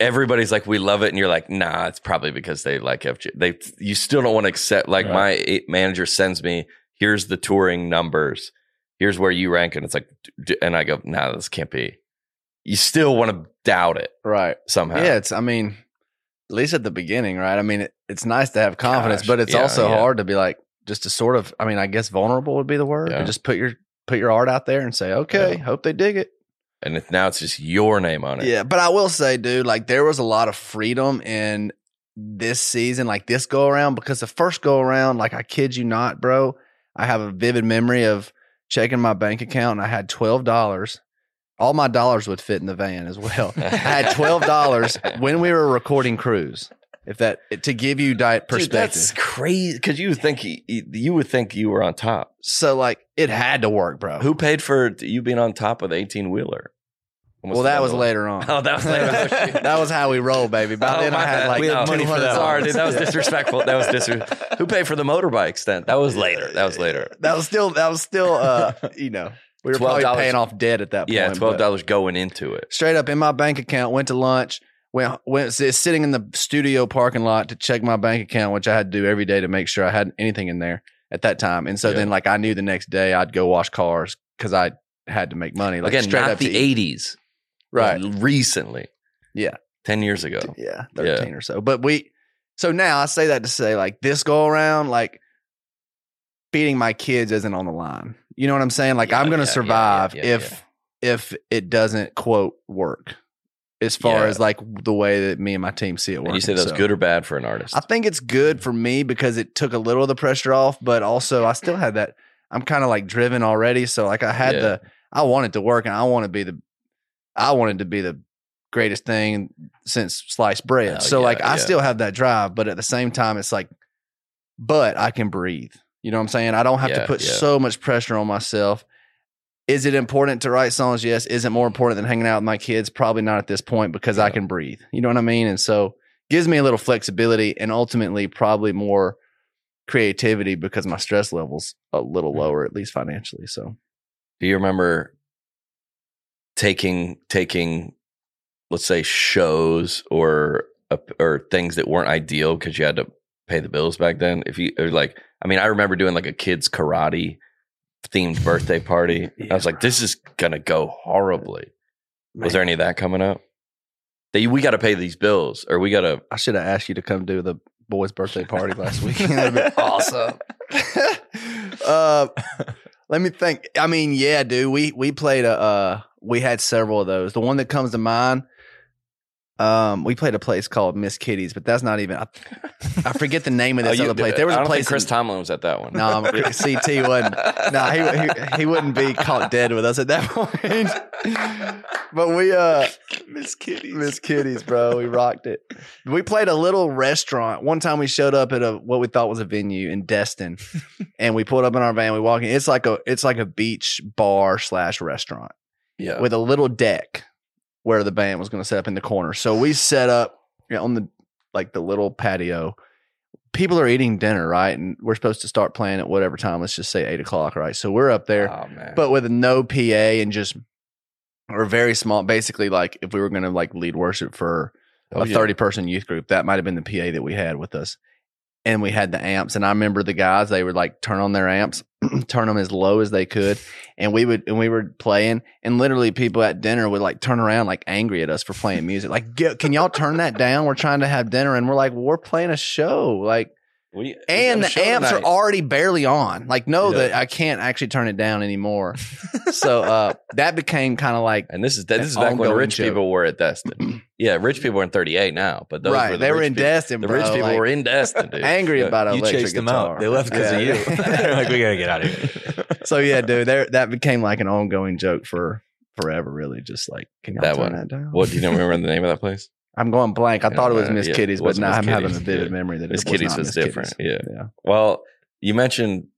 everybody's like, we love it, and you're like, nah, it's probably because they like FG. They you still don't want to accept. Like Right. my manager sends me, here's the touring numbers, here's where you rank, and it's like, and I go, nah, this can't be. You still want to doubt it right, somehow. yeah, it's I mean, at least at the beginning, right? I mean, it, it's nice to have confidence, Gosh, but it's yeah, also yeah. hard to be like just to sort of. I mean, I guess vulnerable would be the word. Yeah. And just put your put your art out there and say, okay, Yeah. hope they dig it. and it, now it's just your name on it. Yeah, but I will say, dude, like there was a lot of freedom in this season, like this go around, because the first go around, like I kid you not, bro, I have a vivid memory of checking my bank account and I had twelve dollars. All my dollars would fit in the van as well. I had twelve dollars when we were recording cruise. If that to give you diet Dude, perspective. that's crazy because you would think he, you would think you were on top. so like it had to work, bro. Who paid for you being on top of the eighteen wheeler? well, that was later on. Oh, that was later. Oh, shoot. that was how we roll, baby. By Oh, then I had bad. like We had money for that. $200. Sorry, dude, that was disrespectful. That was disrespectful. Who paid for the motorbikes then? That was later. That was later. That was still that was still uh you know we were probably $12 paying off debt at that point. Yeah, twelve dollars going into it. Straight up in my bank account, went to lunch, went went sitting in the studio parking lot to check my bank account, which I had to do every day to make sure I had anything in there at that time. And so Yeah. then like I knew the next day I'd go wash cars because I had to make money. Like Again, straight not up the eighties, right? Recently, Yeah. ten years ago. yeah, 13 or so. But we, so now I say that to say, like, this go around, like, feeding my kids isn't on the line. You know what I'm saying? Like, Yeah, I'm going to yeah, yeah, survive yeah, yeah, if, if it doesn't, quote, work as far Yeah. as like the way that me and my team see it working. And you say that's So, good or bad for an artist? I think it's good for me because it took a little of the pressure off, but also I still had that. I'm kind of like driven already. So, like, I had Yeah. the, I wanted to work and I want to be the, I wanted to be the greatest thing since sliced bread. Hell so yeah, like I still have that drive, but at the same time, it's like, but I can breathe. You know what I'm saying? I don't have to put so much pressure on myself. Is it important to write songs? Yes. Is it more important than hanging out with my kids? Probably not at this point because I can breathe. You know what I mean? And so gives me a little flexibility and ultimately probably more creativity because my stress levels a little Mhm. lower, at least financially. So Do you remember taking taking let's say shows or or things that weren't ideal because you had to pay the bills back then? If you or like, I mean, I remember doing like a kids karate themed birthday party. I was like, this is gonna go horribly. Was there any of that coming up? That we got to pay these bills, or we got to. I should have asked you to come do the boys' birthday party last week. That'd been awesome. uh, let me think. I mean, yeah, dude. We we played a. Uh, we had several of those. The one that comes to mind. Um, we played a place called Miss Kitty's, but that's not even. I, I forget the name of this other place. There was Oh, I a don't place. think Chris in- Tomlin was at that one. no, I'm- CT wasn't. No, he, he he wouldn't be caught dead with us at that point. but we uh Miss Kitty. Miss Kitty's, bro. We rocked it. We played a little restaurant. One time we showed up at a what we thought was a venue in Destin, and we pulled up in our van. We walk in. It's like a it's like a beach bar slash restaurant Yeah. with a little deck where the band was going to set up in the corner. So we set up you know, on the like the little patio. People are eating dinner, right? And we're supposed to start playing at whatever time. Let's just say eight o'clock, right? So we're up there Oh but with no PA and just or very small. Basically, like if we were going to like lead worship for Oh, a yeah. thirty person youth group, that might have been the PA that we had with us. And we had the amps, and I remember the guys. They would like turn on their amps, turn them as low as they could, and we would and we were playing. And literally, people at dinner would like turn around like angry at us for playing music. Like, can y'all turn that down? We're trying to have dinner, and we're like, we're playing a show. Like, We- we and the amps tonight. are already barely on. Like, no, Yeah. that I can't actually turn it down anymore. so uh, that became kind of like And this is this is back when ongoing rich joke. people were at Destin. Yeah, rich people are in 30A now, but those right. were the they were in people. Destin, The bro. rich people like, were in Destin, dude. angry Yeah. about an You electric chased them guitar. out. They left because Yeah. of you. They're like, we gotta get out of here. so yeah, dude, there that became like an ongoing joke for forever. Really, just like can you That turn one. that down? What do you don't remember the name of that place? I'm going blank. I thought it was uh, Miss yeah, Kitty's, but now I'm having a vivid yeah. memory that Miss it was Kitty's was different. Kitty's. Yeah. yeah. Well, you mentioned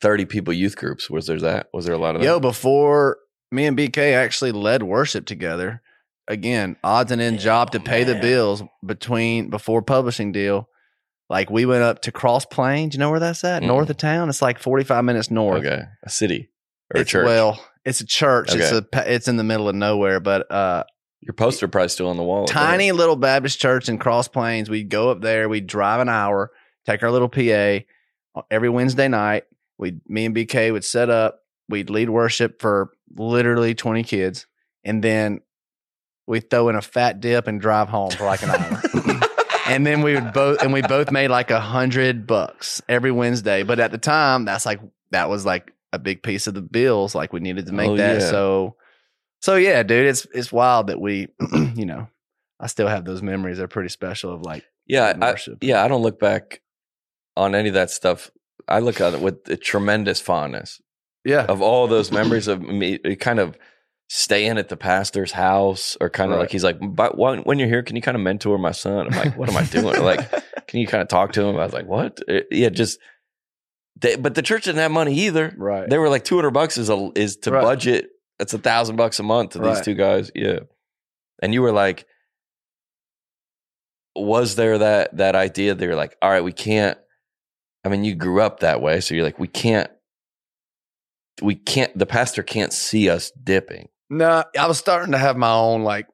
30 people youth groups. Was there that? Was there a lot of that? Yo, that? before me and BK actually led worship together. Again, odds and end job to pay the bills between before publishing deal. Like we went up to Cross Plains. You know where that's at? Mm-mm. North of town. It's like 45 minutes north. Okay. A city or a church. Well, it's a church. Okay. It's a it's in the middle of nowhere, but uh Your poster probably still on the wall. tiny little Baptist church in Cross Plains. We'd go up there. We'd drive an hour, take our little PA uh, every Wednesday night. We, me and BK would set up. We'd lead worship for literally twenty kids, and then we'd throw in a fat dip and drive home for like an hour. and then we would both, and we both made like a hundred bucks every Wednesday. But at the time, that's like that was like a big piece of the bills. Like we needed to make Oh, that. yeah. So, so yeah, dude, it's it's wild that we, you know, I still have those memories. They're pretty special of like Yeah, I, yeah. I don't look back on any of that stuff. I look at it with a tremendous fondness yeah, of all those memories of me kind of staying at the pastor's house or kind of Right. like he's like but when, when you're here can you kind of mentor my son i'm like what am i doing like can you kind of talk to him i was like what Uh, yeah just they, but the church didn't have money either right. they were like 200 bucks is a is to Right. budget that's a thousand bucks a month to these two guys yeah and you were like was there that that idea they were like all right we can't i mean you grew up that way so you're like we can't we can't the pastor can't see us dipping No, I was starting to have my own like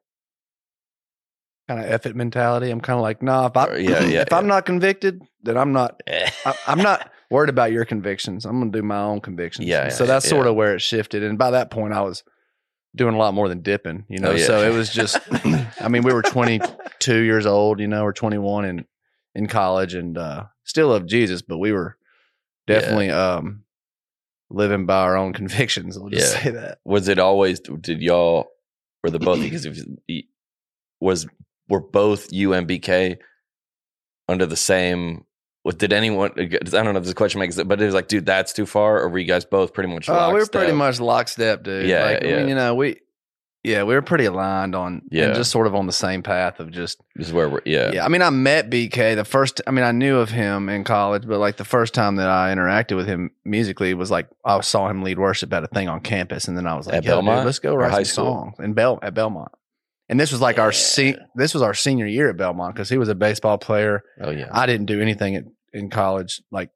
kind of effort mentality. I'm kind of like, nah, if I yeah, yeah, if I'm not convicted, then I'm not. I, I'm not worried about your convictions. I'm gonna do my own convictions. Yeah, so that's yeah. sort of where it shifted. And by that point, I was doing a lot more than dipping. You know, Oh, yeah. so it was just. I mean, we were 22 years old, you know, or 21 in in college, and uh still love Jesus, but we were Yeah. definitely um living by our own convictions. I'll just Yeah. say that. was it always did y'all were the both because if was were both you and bk under the same what did anyone i don't know if this question makes it but it was like dude that's too far or were you guys both pretty much Oh, we were pretty much lockstep, dude. Yeah, like, I mean, you know, we, yeah, we were pretty aligned on, yeah, Yeah. just sort of on the same path of just, this is where we're yeah yeah. I mean, I met BK the first. I mean, I knew of him in college, but like the first time that I interacted with him musically was like I saw him lead worship at a thing on campus, and then I was like, At Yo, dude, Belmont let's go write some songs in Bel at Belmont. And this was like our se- this was our senior year at Belmont because he was a baseball player. oh yeah I didn't do anything at, in college, like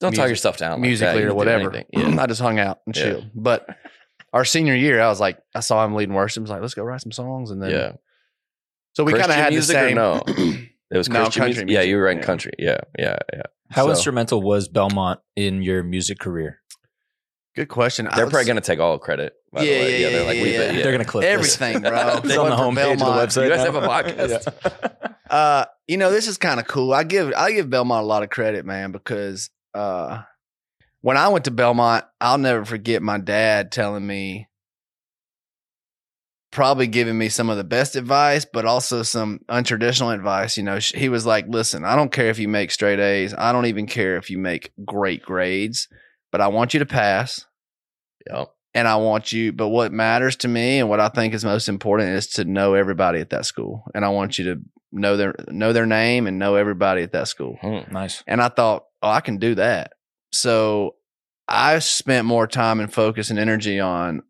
don't talk music- yourself down like musically that. Or whatever. yeah I just hung out and Yeah. chilled. But our senior year, I was like, I saw him leading worship. I was like, let's go write some songs. And then, yeah so we kind of Christian had the music or same. no? it was No, Christian country music? yeah you were in yeah. country yeah yeah yeah How So- instrumental was Belmont in your music career? Good question. They're was- probably gonna take all the credit by the Yeah, way. yeah, they're like yeah, we, yeah. They're gonna clip this. everything, bro. It's on the Went from homepage of the website. You guys now. have a podcast? Uh, you know, this is kind of cool. I give I give Belmont a lot of credit, man, because uh, when I went to Belmont, I'll never forget my dad telling me, probably giving me some of the best advice, but also some untraditional advice. You know, he was like, "Listen, I don't care if you make straight A's. I don't even care if you make great grades, but I want you to pass." Yep. and I want you. But what matters to me and what I think is most important is to know everybody at that school, and I want you to know their know their name and know everybody at that school. Hmm. Nice. And I thought, oh, I can do that. So I spent more time and focus and energy on.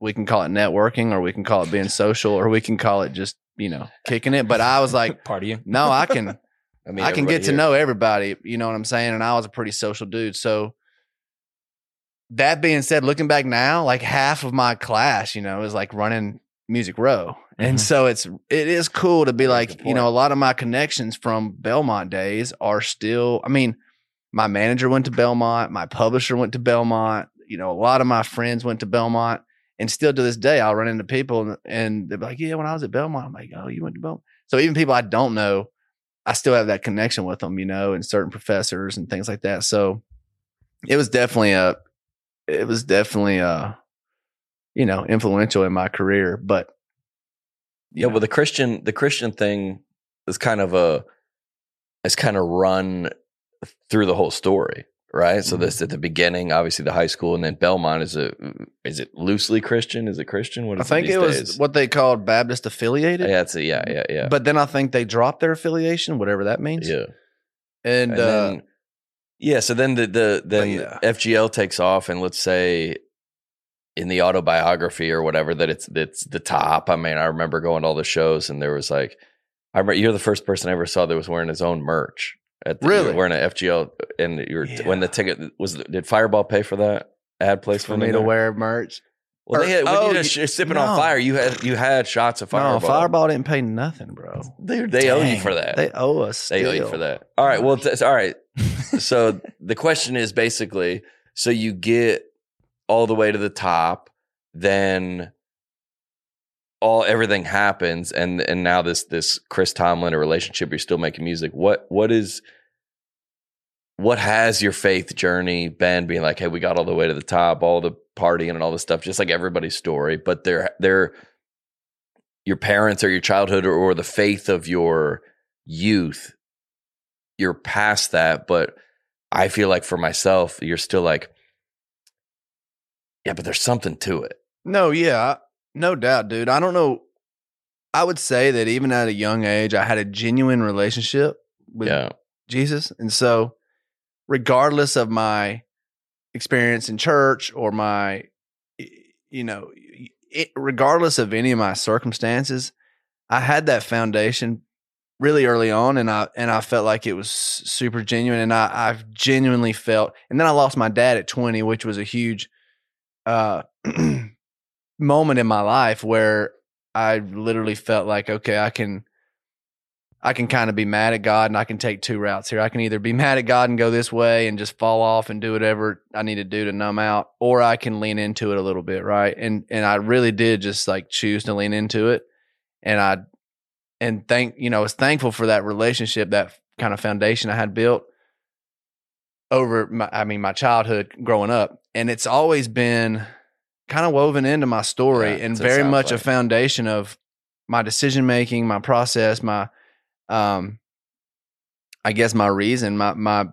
We can call it networking, or we can call it being social, or we can call it just you know kicking it. But I was like, partying. no, I can. I mean, I can get to know everybody. You know what I'm saying? And I was a pretty social dude. So that being said, looking back now, like half of my class, you know, is like running Music Row. And Mhm. so it's it is cool to be Very like, you know, a lot of my connections from Belmont days are still I mean, my manager went to Belmont, my publisher went to Belmont, you know, a lot of my friends went to Belmont. And still to this day, I'll run into people and, and they're like, Yeah, when I was at Belmont, I'm like, Oh, you went to Belmont. So even people I don't know, I still have that connection with them, you know, and certain professors and things like that. So it was definitely a, it was definitely uh, you know, influential in my career. But Yeah, know. well, the Christian the Christian thing is kind of a is kind of run through the whole story, right? So Mhm. this at the beginning, obviously the high school, and then Belmont is a is it loosely Christian? Is it Christian? What I think these it was days? what they called Baptist affiliated. Yeah, it's a, yeah, yeah, yeah, But then I think they dropped their affiliation, whatever that means. yeah. And, And uh, then yeah, so then the the then yeah. FGL takes off, and let's say in the autobiography or whatever that it's it's the top. I mean, I remember going to all the shows, and there was like, I remember you're the first person I ever saw that was wearing his own merch. At the, Really? wearing an FGL, and you're when the ticket was did Fireball pay for that ad place for placement me to wear merch. Well, they or- had, when oh, you just you- you're sipping on fire. You had you had shots of Fireball. No, Fireball didn't pay nothing, bro. They they owe you for that. They owe us. They owe you for that. All right. Well, all right. so the question is basically so you get all the way to the top, then all everything happens, and and now this this Chris Tomlin a relationship. You're still making music. What what is what has your faith journey been? Being like, hey, we got all the way to the top, all the partying and all this stuff, just like everybody's story. But they're they're your parents or your childhood or, or the faith of your youth you're past that but i feel like for myself you're still like yeah but there's something to it No, yeah, no doubt, dude. I don't know. I would say that even at a young age, I had a genuine relationship with yeah Jesus. And so, regardless of my experience in church or my, you know, it, regardless of any of my circumstances, I had that foundation really early on, and I and I felt like it was super genuine, and I I've genuinely felt. And then I lost my dad at twenty, which was a huge uh, moment in my life where I literally felt like, okay, I can I can kind of be mad at God and I can take two routes here. I can either be mad at God and go this way and just fall off and do whatever I need to do to numb out, or I can lean into it a little bit, right? And and I really did just like choose to lean into it. And I and thank you know, I was thankful for that relationship, that kind of foundation I had built over my I mean my childhood growing up. And it's always been kind of woven into my story Yeah, and very much a foundation of my decision making, my process, my um I guess my reason, my my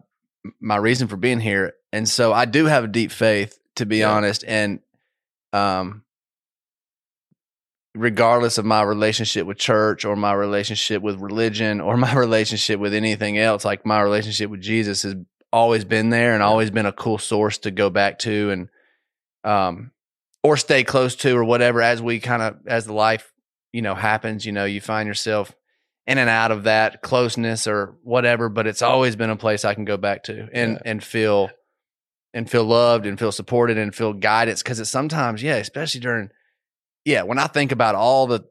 my reason for being here. And so I do have a deep faith, to be Yeah. honest. And um regardless of my relationship with church or my relationship with religion or my relationship with anything else, like my relationship with Jesus has always been there and always been a cool source to go back to and um or stay close to or whatever as we kind of as the life you know happens you know you find yourself in and out of that closeness or whatever but it's always been a place i can go back to and Yeah. and feel and feel loved and feel supported and feel guidance because it's sometimes yeah especially during yeah when i think about all the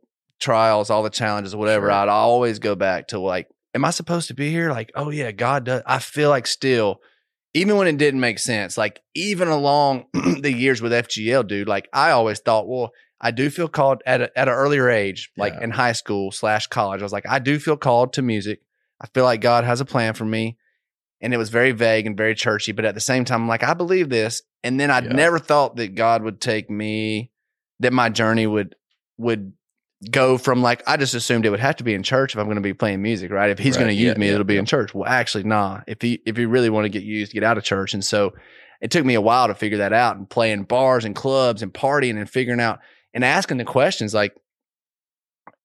trials all the challenges whatever Sure. i'd always go back to like am i supposed to be here like oh yeah god does i feel like still even when it didn't make sense, like even along the years with FGL, dude, like I always thought, well, I do feel called at a, at an earlier age, like Yeah. in high school slash college. I was like, I do feel called to music. I feel like God has a plan for me, and it was very vague and very churchy. But at the same time, I'm like, I believe this, and then I'd Yeah. never thought that God would take me, that my journey would would go from like I just assumed it would have to be in church if I'm going to be playing music, right? If he's Right. going to use Yeah, me, yeah, it'll be in church. Well, actually, nah. If he if he really want to get used, get out of church. And so it took me a while to figure that out and playing bars and clubs and partying and figuring out and asking the questions like,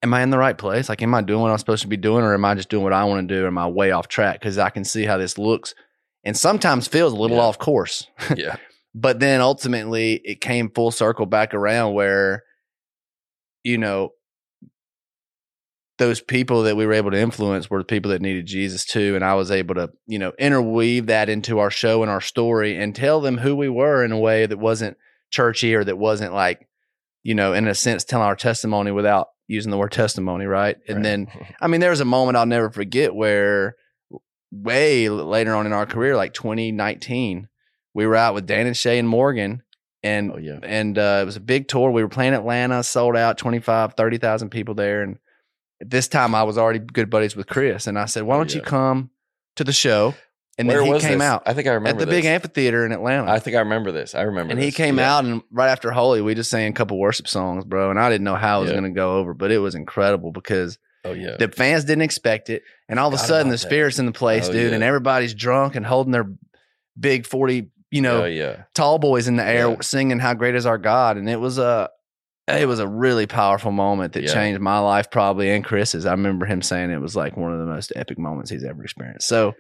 am I in the right place? Like, am I doing what I'm supposed to be doing, or am I just doing what I want to do? Or am I way off track? Because I can see how this looks and sometimes feels a little Yeah. off course yeah but then ultimately it came full circle back around where you know those people that we were able to influence were the people that needed Jesus too and I was able to you know interweave that into our show and our story and tell them who we were in a way that wasn't churchy or that wasn't like you know in a sense telling our testimony without using the word testimony right and Right. then I mean, there was a moment I'll never forget where way later on in our career, like 2019, we were out with Dan and Shay and Morgan. And oh yeah and uh, it was a big tour. We were playing Atlanta, sold out, 25, 30,000 people there. And at this time, I was already good buddies with Chris. And I said, why Oh, don't you come to the show and Where then he came this? out I think I remember at the big amphitheater in Atlanta. I think I remember this. I remember. and he came Yeah. out and right after Holy, we just sang a couple worship songs, bro. And I didn't know how it was Yeah. going to go over, but it was incredible because Oh yeah. the fans didn't expect it, and all of a sudden the that. spirits in the place, Oh, dude, yeah. and everybody's drunk and holding their big forty, you know, oh yeah. tall boys in the air singing "How Great Is Our God," and it was a. It was a really powerful moment that changed my life, probably, and Chris's. I remember him saying it was like one of the most epic moments he's ever experienced. So,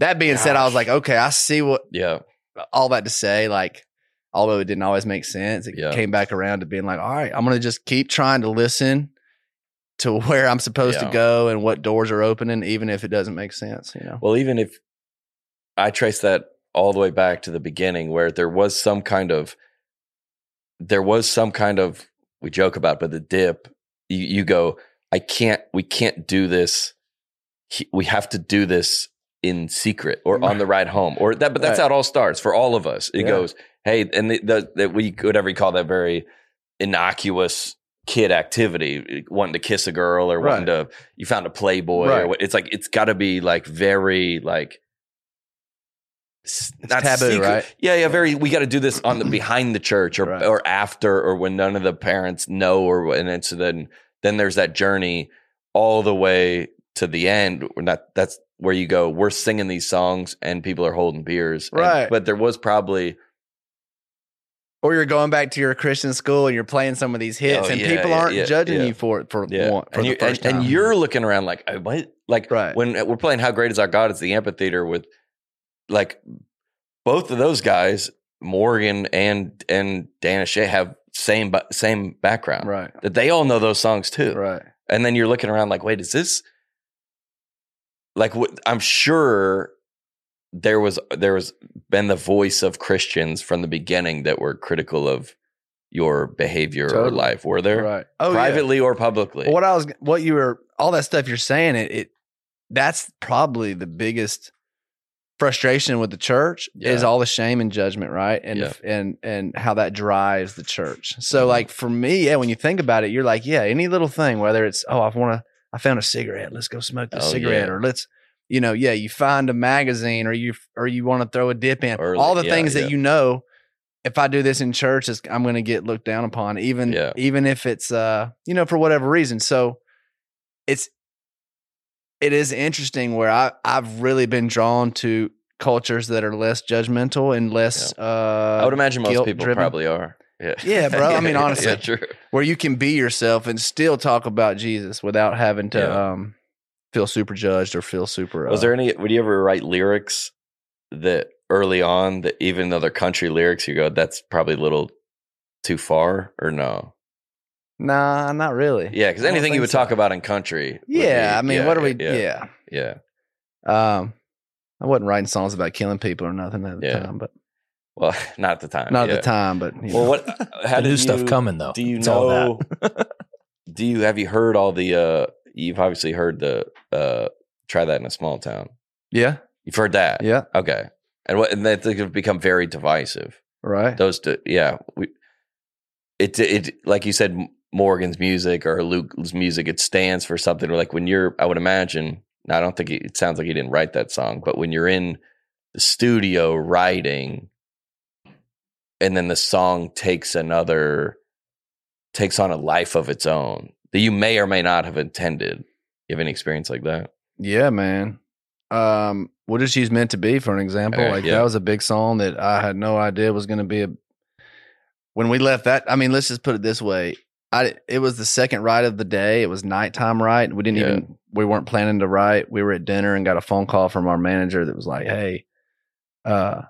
that being said, I was like, okay, I see what Yeah. all that to say, like, although it didn't always make sense, it Yeah. came back around to being like, all right, I'm gonna just keep trying to listen to where I'm supposed Yeah. to go and what doors are opening, even if it doesn't make sense. You know, Well, even if I trace that all the way back to the beginning, where there was some kind of, there was some kind of, we joke about, but the dip. You, you go, I can't. We can't do this. We have to do this in secret or on the ride home, or that. But that's Right. how it all starts for all of us. It Yeah. goes, hey, and the, the, that we whatever you call that very innocuous kid activity, wanting to kiss a girl or wanting to you found a playboy or Right. what it's like it's got to be like very like s- It's not taboo, secret. right? Yeah, yeah, very. We got to do this on the behind the church or Right. or after or when none of the parents know or and it's then then there's that journey all the way to the end. We're not that's where you go. We're singing these songs and people are holding beers, And- Right. but there was probably or you're going back to your Christian school and you're playing some of these hits, Oh, and yeah, people yeah, aren't yeah, judging you for it for one, for and the you first and, time. and you're looking around like "Uh, what like Right. when we're playing how great is our god it's the amphitheater with like both of those guys morgan and and dana Shea have same same background right, that they all know those songs too right, and then you're looking around like wait is this like i'm sure there was there was been the voice of christians from the beginning that were critical of your behavior or life were there right. Oh, yeah. privately or publicly what I was, what you were, all that stuff you're saying, it, it that's probably the biggest frustration with the church is all the shame and judgment, right? And Yeah. and and how that drives the church. So, Mhm. like for me, yeah, when you think about it, you're like, yeah, any little thing, whether it's oh, I want to, I found a cigarette, let's go smoke the Oh, cigarette, yeah. or let's. You know, yeah, you find a magazine, or you or you want to throw a dip in. Or, all the yeah, things yeah. that you know, if I do this in church, I'm going to get looked down upon, even Yeah. even if it's uh, you know, for whatever reason. So it's it is interesting where I I've really been drawn to cultures that are less judgmental and less uh I would imagine most people driven. probably are. Yeah. Yeah, bro. I mean, honestly. yeah, true. where you can be yourself and still talk about Jesus without having to Yeah. um feel super judged or feel super Was uh, there any? Would you ever write lyrics that early on that even though they're country lyrics, you go, "That's probably a little too far," or no? Nah, not really. Yeah, because anything you would so. talk about in country. Yeah, be- I mean, yeah, what are we Yeah, yeah. yeah. Um I wasn't writing songs about killing people or nothing at the time, but Well, not at the time. not yeah. at the time, but you Well, know. what? How the did new stuff coming though. Do you It's all know? that. do you have you heard all the? uh You've obviously heard the. uh Try that in a small town. Yeah, You've heard that. yeah, Okay. And what? And that have become very divisive. right. those two yeah we it it like you said morgan's music or luke's music it stands for something like when you're i would imagine i don't think he, it sounds like he didn't write that song but when you're in the studio writing and then the song takes another takes on a life of its own that you may or may not have intended you have any experience like that Yeah, man. Um, what is she's meant to be for an example? Okay, like yeah. that was a big song that I had no idea was going to be a. When we left that, I mean, let's just put it this way: I it was the second ride of the day. It was nighttime ride. We didn't Yeah. even we weren't planning to write. We were at dinner and got a phone call from our manager that was like, "Hey, uh,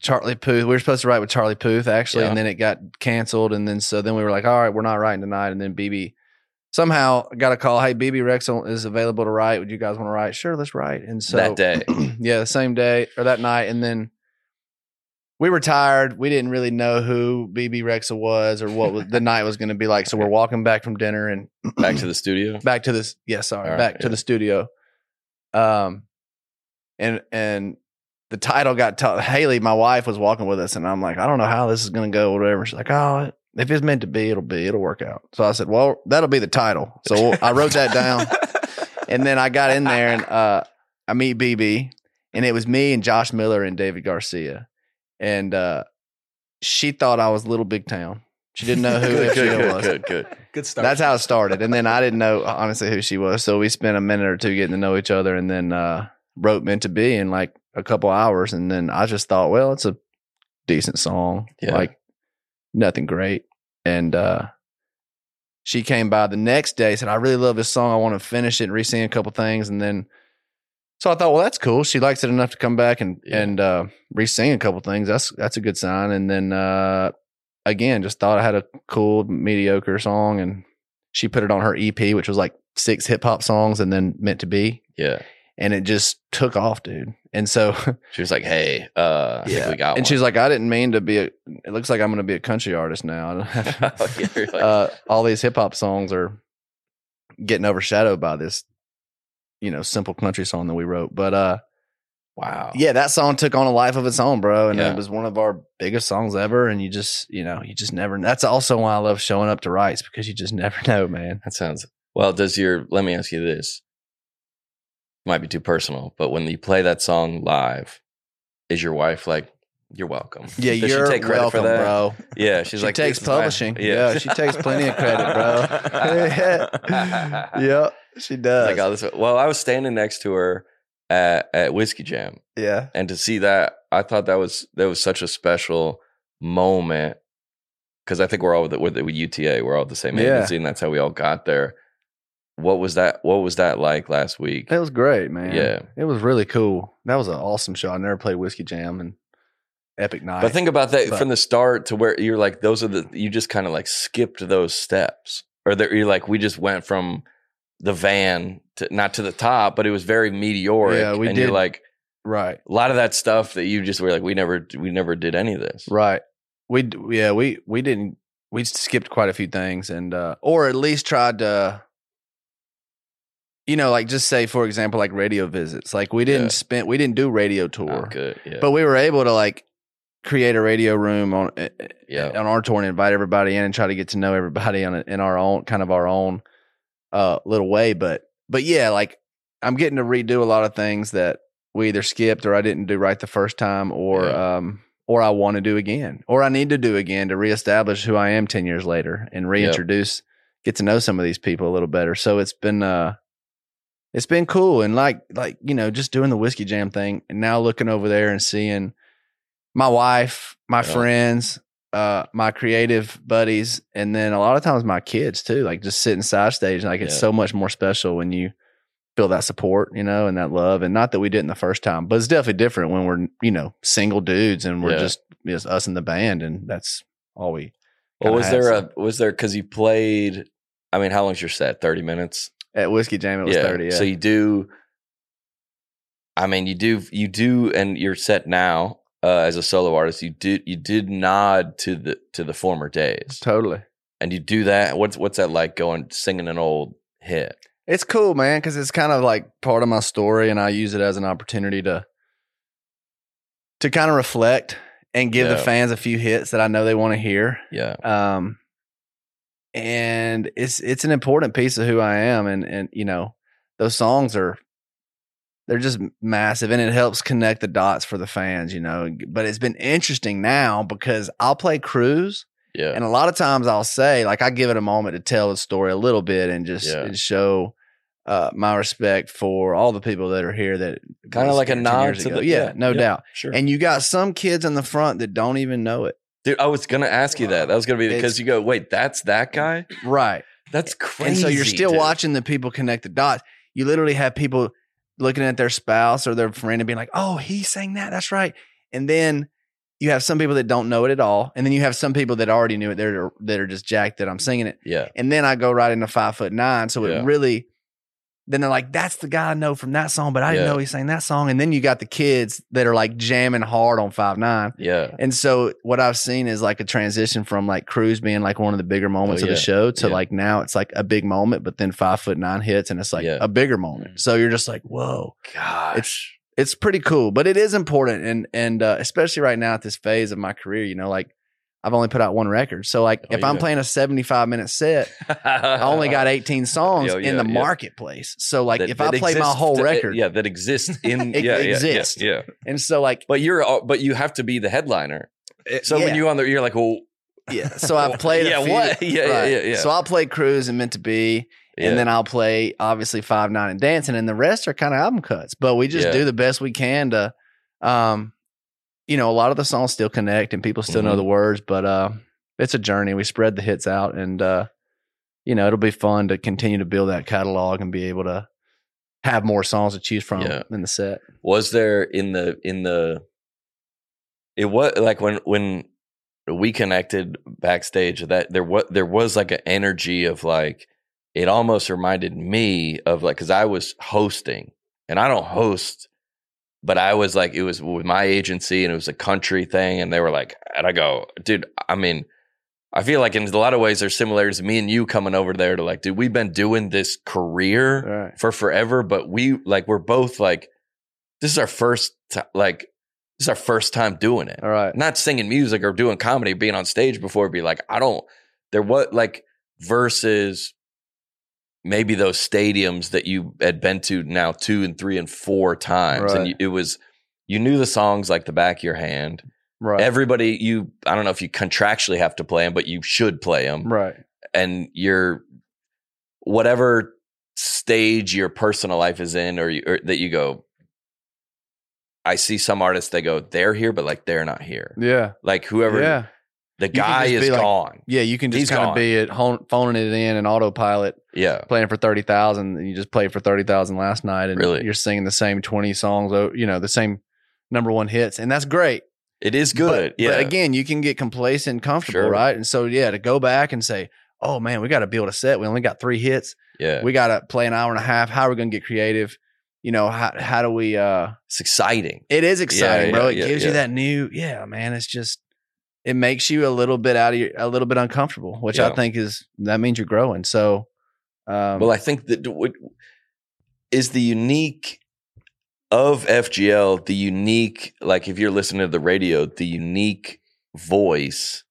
Charlie Puth. We were supposed to write with Charlie Puth actually, Yeah. and then it got canceled. And then so then we were like, all right, we're not writing tonight. And then Bebe somehow got a call. Hey, Bebe Rexha is available to write. Would you guys want to write? Sure, let's write. And so that day yeah, the same day or that night, and then we were tired. We didn't really know who Bebe Rexha was or what was, the night was going to be like. So we're walking back from dinner and back to the studio back to this. Yeah, sorry, right, back to the studio. Um, and and the title got told. Haley, my wife, was walking with us, and I'm like, I don't know how this is going to go, whatever. She's like, Oh, if it's meant to be, it'll be. It'll work out. So I said, Well, that'll be the title. So I wrote that down, and then I got in there and uh, I meet Bebe, and it was me and Josh Miller and David Garcia, and uh, she thought I was Little Big Town. She didn't know who good, FGL good, good, was. good, good. Good start. That's how it started, and then I didn't know honestly who she was. So we spent a minute or two getting to know each other, and then uh, wrote "Meant to Be" in like a couple hours, and then I just thought, well, it's a decent song, Yeah. like nothing great, and uh, she came by the next day, said, "I really love this song. I want to finish it and re-sing a couple things," and then. So I thought, well, that's cool. She likes it enough to come back and Yeah. and uh, re-sing a couple things. That's that's a good sign. And then uh, again, just thought I had a cool mediocre song, and she put it on her EP, which was like six hip hop songs, and then meant to be, Yeah. And it just took off, dude. And so, She was like, "Hey, uh, I think we got and one." she's like, I didn't mean to be. A, it looks like I'm going to be a country artist now. You're like- uh, all these hip hop songs are getting overshadowed by this, you know, simple country song that we wrote. But uh, wow. yeah, that song took on a life of its own, bro. And Yeah. it was one of our biggest songs ever. And you just, you know, you just never, that's also why I love showing up to writes because you just never know, man. That sounds well. Does your let me ask you this? Might be too personal, but when you play that song live, is your wife like, "You're welcome"? Yeah, Does you're she take credit welcome, for that? bro. Yeah, she's She like, takes "This is my-" publishing. Yeah, she takes plenty of credit, bro. yep, she does. Like, oh, this, well, I was standing next to her at, at Whiskey Jam, yeah, and to see that, I thought that was that was such a special moment because I think we're all with, with, with UTA, we're all the same Yeah. agency, and that's how we all got there. What was that? What was that like last week? it was great, man. Yeah. it was really cool. That was an awesome show. I never played Whiskey Jam and Epic Night. But think about that But- from the start to where you're like, those are the you just kind of like skipped those steps, or that you're like, we just went from the van to not to the top, but it was very meteoric. Yeah, we and you're did- like right, a lot of that stuff that you just were like, we never, we never did any of this. right. We yeah we we didn't we skipped quite a few things and uh or at least tried to. You know, like just say for example, like radio visits. Like we didn't Yeah. spend, we didn't do radio tour. Oh, good. Yeah. but we were able to like create a radio room on Yeah. on our tour and invite everybody in and try to get to know everybody on a, in our own kind of our own uh little way but but yeah like i'm getting to redo a lot of things that we either skipped or i didn't do right the first time or Yeah. um or i want to do again or i need to do again to reestablish who i am 10 years later and reintroduce get to know some of these people a little better so it's been uh it's been cool and like like you know just doing the whiskey jam thing and now looking over there and seeing my wife my Yeah. friends uh my creative buddies and then a lot of times my kids too like just sitting side stage like it's Yeah. so much more special when you feel that support you know and that love and not that we didn't the first time but it's definitely different when we're you know single dudes and we're Yeah. just just us in the band and that's all we well, was there so- a, was there, cause you played, I mean, how long's your set? 30 minutes? At whiskey jam it was 30 yeah So you do, I mean, you do, you do, and you're set now uh, as a solo artist. You did, you did nod to the to the former days, totally and you do that. What's what's that like going singing an old hit? It's cool, man, because it's kind of like part of my story, and I use it as an opportunity to to kind of reflect and give the fans a few hits that I know they want to hear. Yeah, Um, and it's it's an important piece of who I am, and and you know those songs are they're just massive, and it helps connect the dots for the fans, you know. But it's been interesting now because I'll play Cruise. yeah, And a lot of times I'll say, like, I give it a moment to tell the story a little bit and just Yeah. and show uh, my respect for all the people that are here that kind of like a nod to the yeah, no doubt. sure. And you got some kids in the front that don't even know it. Dude, I was gonna ask you that. That was gonna be because you go, wait, that's that guy. Right. That's crazy. and so you're still dude. watching the people connect the dots. You literally have people looking at their spouse or their friend and being like, oh, he sang that. That's right. And then you have some people that don't know it at all. And then you have some people that already knew it. They're, that are just jacked that I'm singing it. Yeah, And then I go right into five foot nine. So Yeah. it really, then they're like, that's the guy I know from that song, but I didn't Yeah. know he sang that song. And then you got the kids that are like jamming hard on five nine. yeah, And so what I've seen is like a transition from like Cruise being like one of the bigger moments Oh, of yeah. the show to Yeah. like now it's like a big moment, but then five foot nine hits and it's like a bigger moment. So you're just like, whoa, gosh, it's it's pretty cool, but it is important, and and uh, especially right now at this phase of my career, you know, like I've only put out one record. So like Oh, if I'm playing a 75 minute set, I only got 18 songs Yeah, in the yeah. marketplace. So like That- if I play my whole to- record, yeah, that exists in It yeah, yeah, exists. Yeah, yeah. and so like But you're but you have to be the headliner. So yeah, when you on there, you're like, well, yeah. So I've played a yeah, few, what? Yeah, yeah, right. yeah, yeah. So I'll play Cruise and Meant to Be, yeah. and then I'll play obviously Five Nine and Dancing, and the rest are kind of album cuts. But we just Yeah. do the best we can to, um, you know, a lot of the songs still connect and people still know Mhm. the words, but uh, it's a journey. We spread the hits out, and uh, you know, it'll be fun to continue to build that catalog and be able to have more songs to choose from Yeah. in the set. was there in the in the it was like when when we connected backstage that there was there was like an energy of like it almost reminded me of like because I was hosting and I don't host but I was like it was with my agency and it was a country thing and they were like and I go dude I mean I feel like in a lot of ways there's similarities me and you coming over there to like dude we've been doing this career Right. for forever, but we like we're both like this is our first ti like this is our first time doing it. All right. Not singing music or doing comedy, being on stage before be like I don't there what like versus maybe those stadiums that you had been to now two and three and four times and you, it was you knew the songs like the back of your hand. Right. Everybody you I don't know if you contractually have to play them, but you should play them right. and your whatever stage your personal life is in or, you, or that you go i see some artists they go they're here but like they're not here Yeah. like whoever Yeah. The guy is like- gone Yeah. You can just He's kind of be at home, phoning it in and autopilot. yeah playing for 30,000 you just played for 30,000 last night and Really? you're singing the same 20 songs, you know, the same number one hits. And that's great. it is good But, yeah but again, you can get complacent and comfortable, Sure. right? And so, yeah, to go back and say, oh man, we got to build a set. We only got three hits. yeah We got to play an hour and a half. How are we going to get creative? You know, how, how do we, uh, it's exciting it is exciting, bro. yeah, It yeah, gives yeah. you that new, yeah, man. It's just, it makes you a little bit out of your, a little bit uncomfortable, which I think is, that means you're growing. So, um, well i think that what is the unique of fgl the unique like if you're listening to the radio the unique voice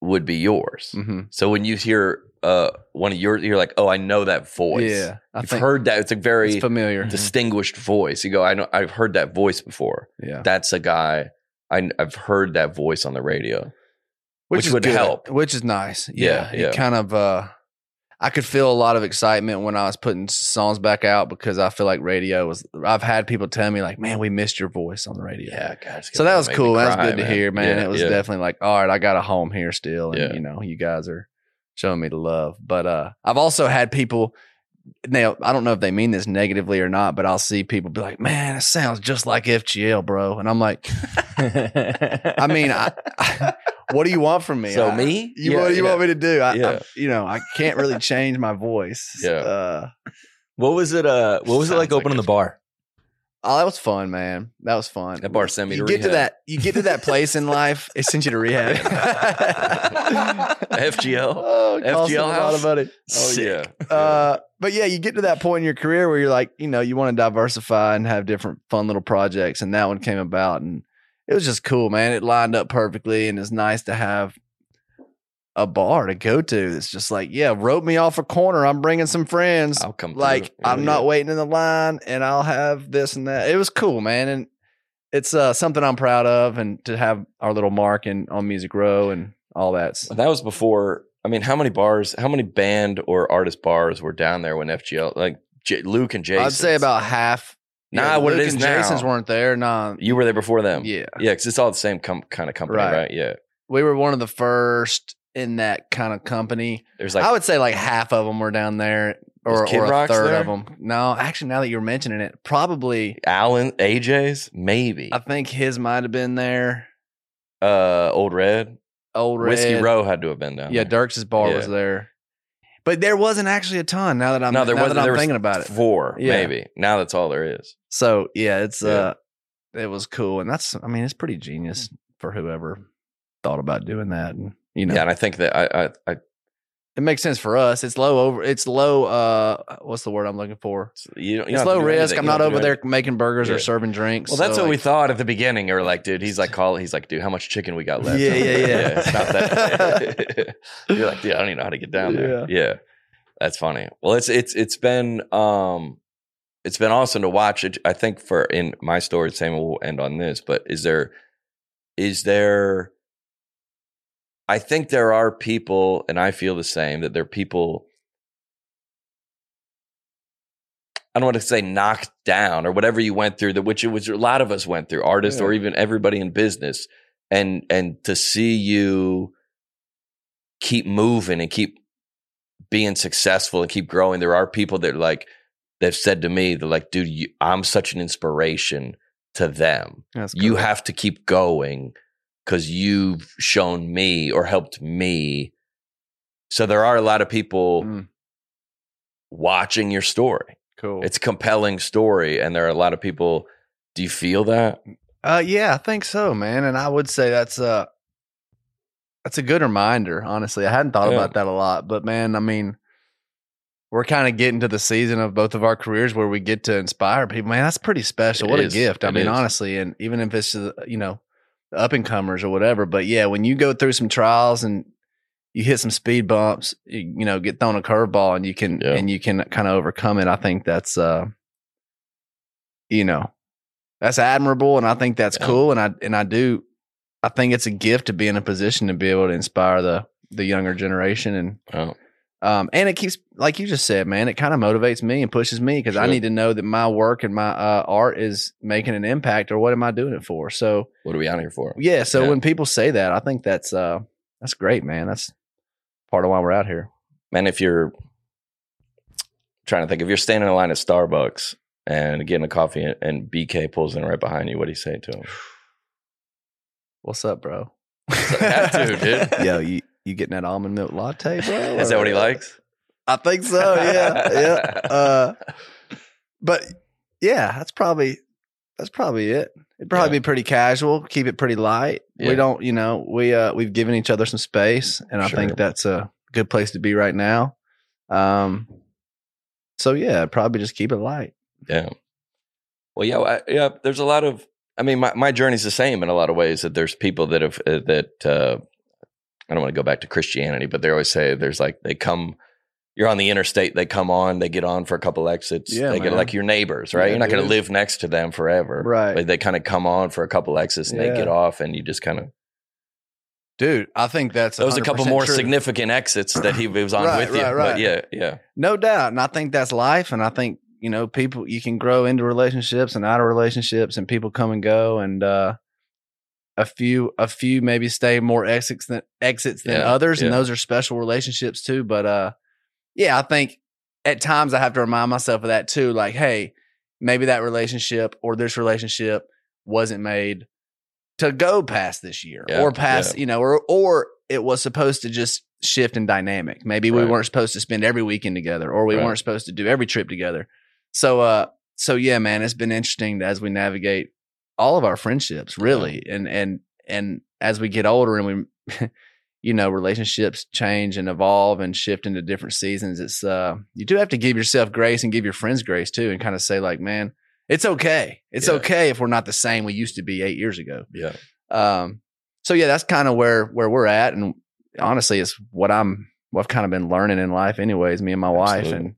would be yours mhm. So when you hear uh one of your, you're like, oh, I know that voice. yeah, I You've heard that. It's a very it's familiar. distinguished voice. You go, I know, I've heard that voice before. Yeah. That's a guy. I, I've heard that voice on the radio. which is would good, help. Which is nice. Yeah, Yeah. kind of uh I could feel a lot of excitement when I was putting songs back out because I feel like radio was I've had people tell me like, man, we missed your voice on the radio. Yeah, guys. So that was cool. That was good to hear, man. Yeah, it was yeah. definitely like, all right, I got a home here still. And you know, you guys are showing me the love. But uh I've also had people now I don't know if they mean this negatively or not, but I'll see people be like, Man, it sounds just like FGL, bro. And I'm like, I mean, I, what do you want from me? So I- me? You, Yeah, what do you yeah. want me to do? I, Yeah. I, you know, I can't really change my voice. Yeah. Uh, What was it? Uh, what was it like opening like the bar? oh, that was fun, man. That was fun. That bar sent me you to get to that. You get to that place in life. It sent you to rehab. FGL? Oh, FGL them a lot of money. Oh, yeah. Uh, but yeah, you get to that point in your career where you're like, you know, you want to diversify and have different fun little projects, and that one came about, and it was just cool, man. It lined up perfectly, and it's nice to have a bar to go to. It's just like, yeah, wrote me off a corner. I'm bringing some friends. I'll come like. I'm Yeah, not waiting in the line, and I'll have this and that. It was cool, man, and it's uh, something I'm proud of, and to have our little mark in on Music Row and all that. That was before. I mean, how many bars, how many band or artist bars were down there when FGL, like J- Luke and Jason? I'd say about half. Nah, what Luke is and now. Jason's weren't there. Nah, You were there before them. yeah. Yeah, because it's all the same com- kind of company, Right. right? Yeah. We were one of the first in that kind of company. There's like I would say like half of them were down there, or, or a third there? of them. No, actually, now that you're mentioning it, probably Alan, AJ's, maybe. I think his might have been there. Uh, Ole Red, Ole Red. Whiskey Row had to have been down. Yeah, there. Dierks' bar was there, but there wasn't actually a ton. Now that I'm no, there now wasn't. that I'm there was thinking about it. Four, Yeah. maybe. Now that's all there is. So yeah, it's Yeah. uh, it was cool, and that's I mean it's pretty genius for whoever thought about doing that, and you know, Yeah, and I think that I, I, I it makes sense for us. It's low over. It's low. Uh, what's the word I'm looking for? You don't, you It's don't have to low risk. I'm not don't have to over there making burgers Yeah. or serving drinks. Well, that's so, what we thought at the beginning. Or like, dude, he's like, call. He's like, dude, how much chicken we got left? Yeah, yeah, yeah. it's not that. You're like, dude, I don't even know how to get down there. Yeah. that's funny. Well, it's it's it's been um, it's been awesome to watch it. I think for in my story, same we'll end on this. But is there, is there? I think there are people, and I feel the same that there are people. I don't want to say knocked down or whatever you went through that which it was a lot of us went through artists or even everybody in business and and to see you keep moving and keep being successful and keep growing there are people that like they've said to me they're like dude you, I'm such an inspiration to them you have to keep going because you've shown me or helped me so there are a lot of people Mm. watching your story cool. it's a compelling story, and there are a lot of people. Do you feel that? Uh, yeah, I think so, man. And I would say that's a that's a good reminder. Honestly, I hadn't thought Yeah. about that a lot, but man, I mean, we're kind of getting to the season of both of our careers where we get to inspire people. Man, that's pretty special. It what is. a gift! I It mean, is. honestly, and even if it's uh, you know up and comers or whatever, but yeah, when you go through some trials and you hit some speed bumps, you, you know, get thrown a curveball and you can Yeah. and you can kind of overcome it. I think that's uh, you know, that's admirable, and I think that's Yeah. cool. And I and I do, I think it's a gift to be in a position to be able to inspire the the younger generation, and Oh, um, and it keeps like you just said, man, it kind of motivates me and pushes me because I need to know that my work and my uh, art is making an impact, or what am I doing it for? So what are we out here for? yeah, so Yeah. when people say that, I think that's uh that's great, man. That's part of why we're out here. Man, if you're trying to think, if you're standing in line at Starbucks and getting a coffee, and, and BK pulls in right behind you, what do you say to him? What's up, bro? That to, dude. Yo, you you getting that almond milk latte, bro? Is that what he likes? I think so. Yeah, yeah. Uh, but yeah, that's probably that's probably it. It'd probably Yeah. be pretty casual. Keep it pretty light. Yeah. We don't, you know, we uh we've given each other some space, and I Sure. think that's a good place to be right now. Um. So yeah, probably just keep it light. Yeah. Well, yeah, I, yeah. There's a lot of. I mean, my my journey's the same in a lot of ways. That there's people that have uh, that. Uh, I don't want to go back to Christianity, but they always say there's like they come. You're on the interstate. They come on. They get on for a couple exits. Yeah, they get like your neighbors, right? Yeah, You're not going to live next to them forever, Right. But they kind of come on for a couple exits and they get off, and you just kind of. Dude, I think that's There was a couple more true. significant exits that he was on Right, with you, right, but right. yeah, yeah, No doubt. And I think that's life. And I think, you know, people, you can grow into relationships and out of relationships and people come and go. And, uh, a few, a few maybe stay more exits than exits than Yeah, others. And those are special relationships too. But, uh, yeah, I think at times I have to remind myself of that too. Like, hey, maybe that relationship or this relationship wasn't made to go past this year Yeah, or past, you know, or, or it was supposed to just shift in dynamic. Maybe we weren't supposed to spend every weekend together or we Right. weren't supposed to do every trip together. So, uh, so yeah, man, it's been interesting as we navigate all of our friendships really. And, and, and as we get older and we, you know, relationships change and evolve and shift into different seasons. It's, uh, you do have to give yourself grace and give your friends grace too and kind of say like, man, it's okay. It's Yeah. okay if we're not the same we used to be eight years ago. yeah. Um, so yeah, that's kind of where where we're at, and honestly, it's what I'm what I've kind of been learning in life, anyways. Me and my wife, and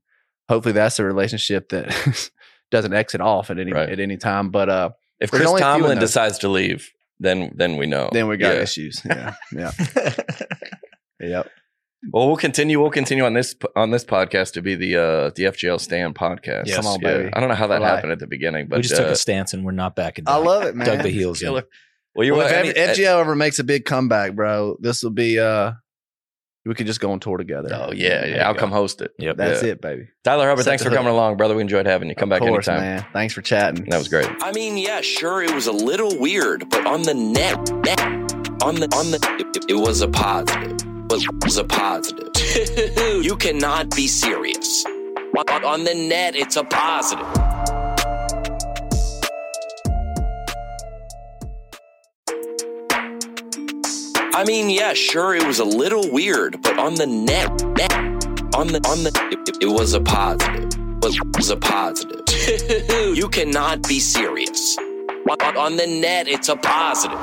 hopefully that's a relationship that doesn't exit off at any Right. at any time. But uh, If There's Chris only a few in Tomlin decides to leave, then then we know. then we got Yeah. issues. Yeah, yeah, yep. Well, we'll continue. We'll continue on this on this podcast to be the uh the FGL Stand podcast. Yes. Come on, Yeah. baby. I don't know how that For life. happened at the beginning, but we just took uh, a stance and we're not backing down. I love it, man. Dug the heels in. Well, you're Well, if any- FGL ever makes a big comeback, bro, this will be uh, we could just go on tour together. Oh yeah, yeah. I'll go. come host it. Yep. That's Yeah. it, baby. Tyler Hubbard, Set thanks for hook. coming along, brother. We enjoyed having you. Come back course, anytime. man. Thanks for chatting. That was great. I mean, yeah, sure, it was a little weird, but on the net, net on the on the, it, it was a positive. Was was a positive. you cannot be serious. On, on the net, it's a positive. I mean, yeah, sure, it was a little weird, but on the net, net on the on the, it, it was a positive. It was a positive. you cannot be serious. On, on the net, it's a positive.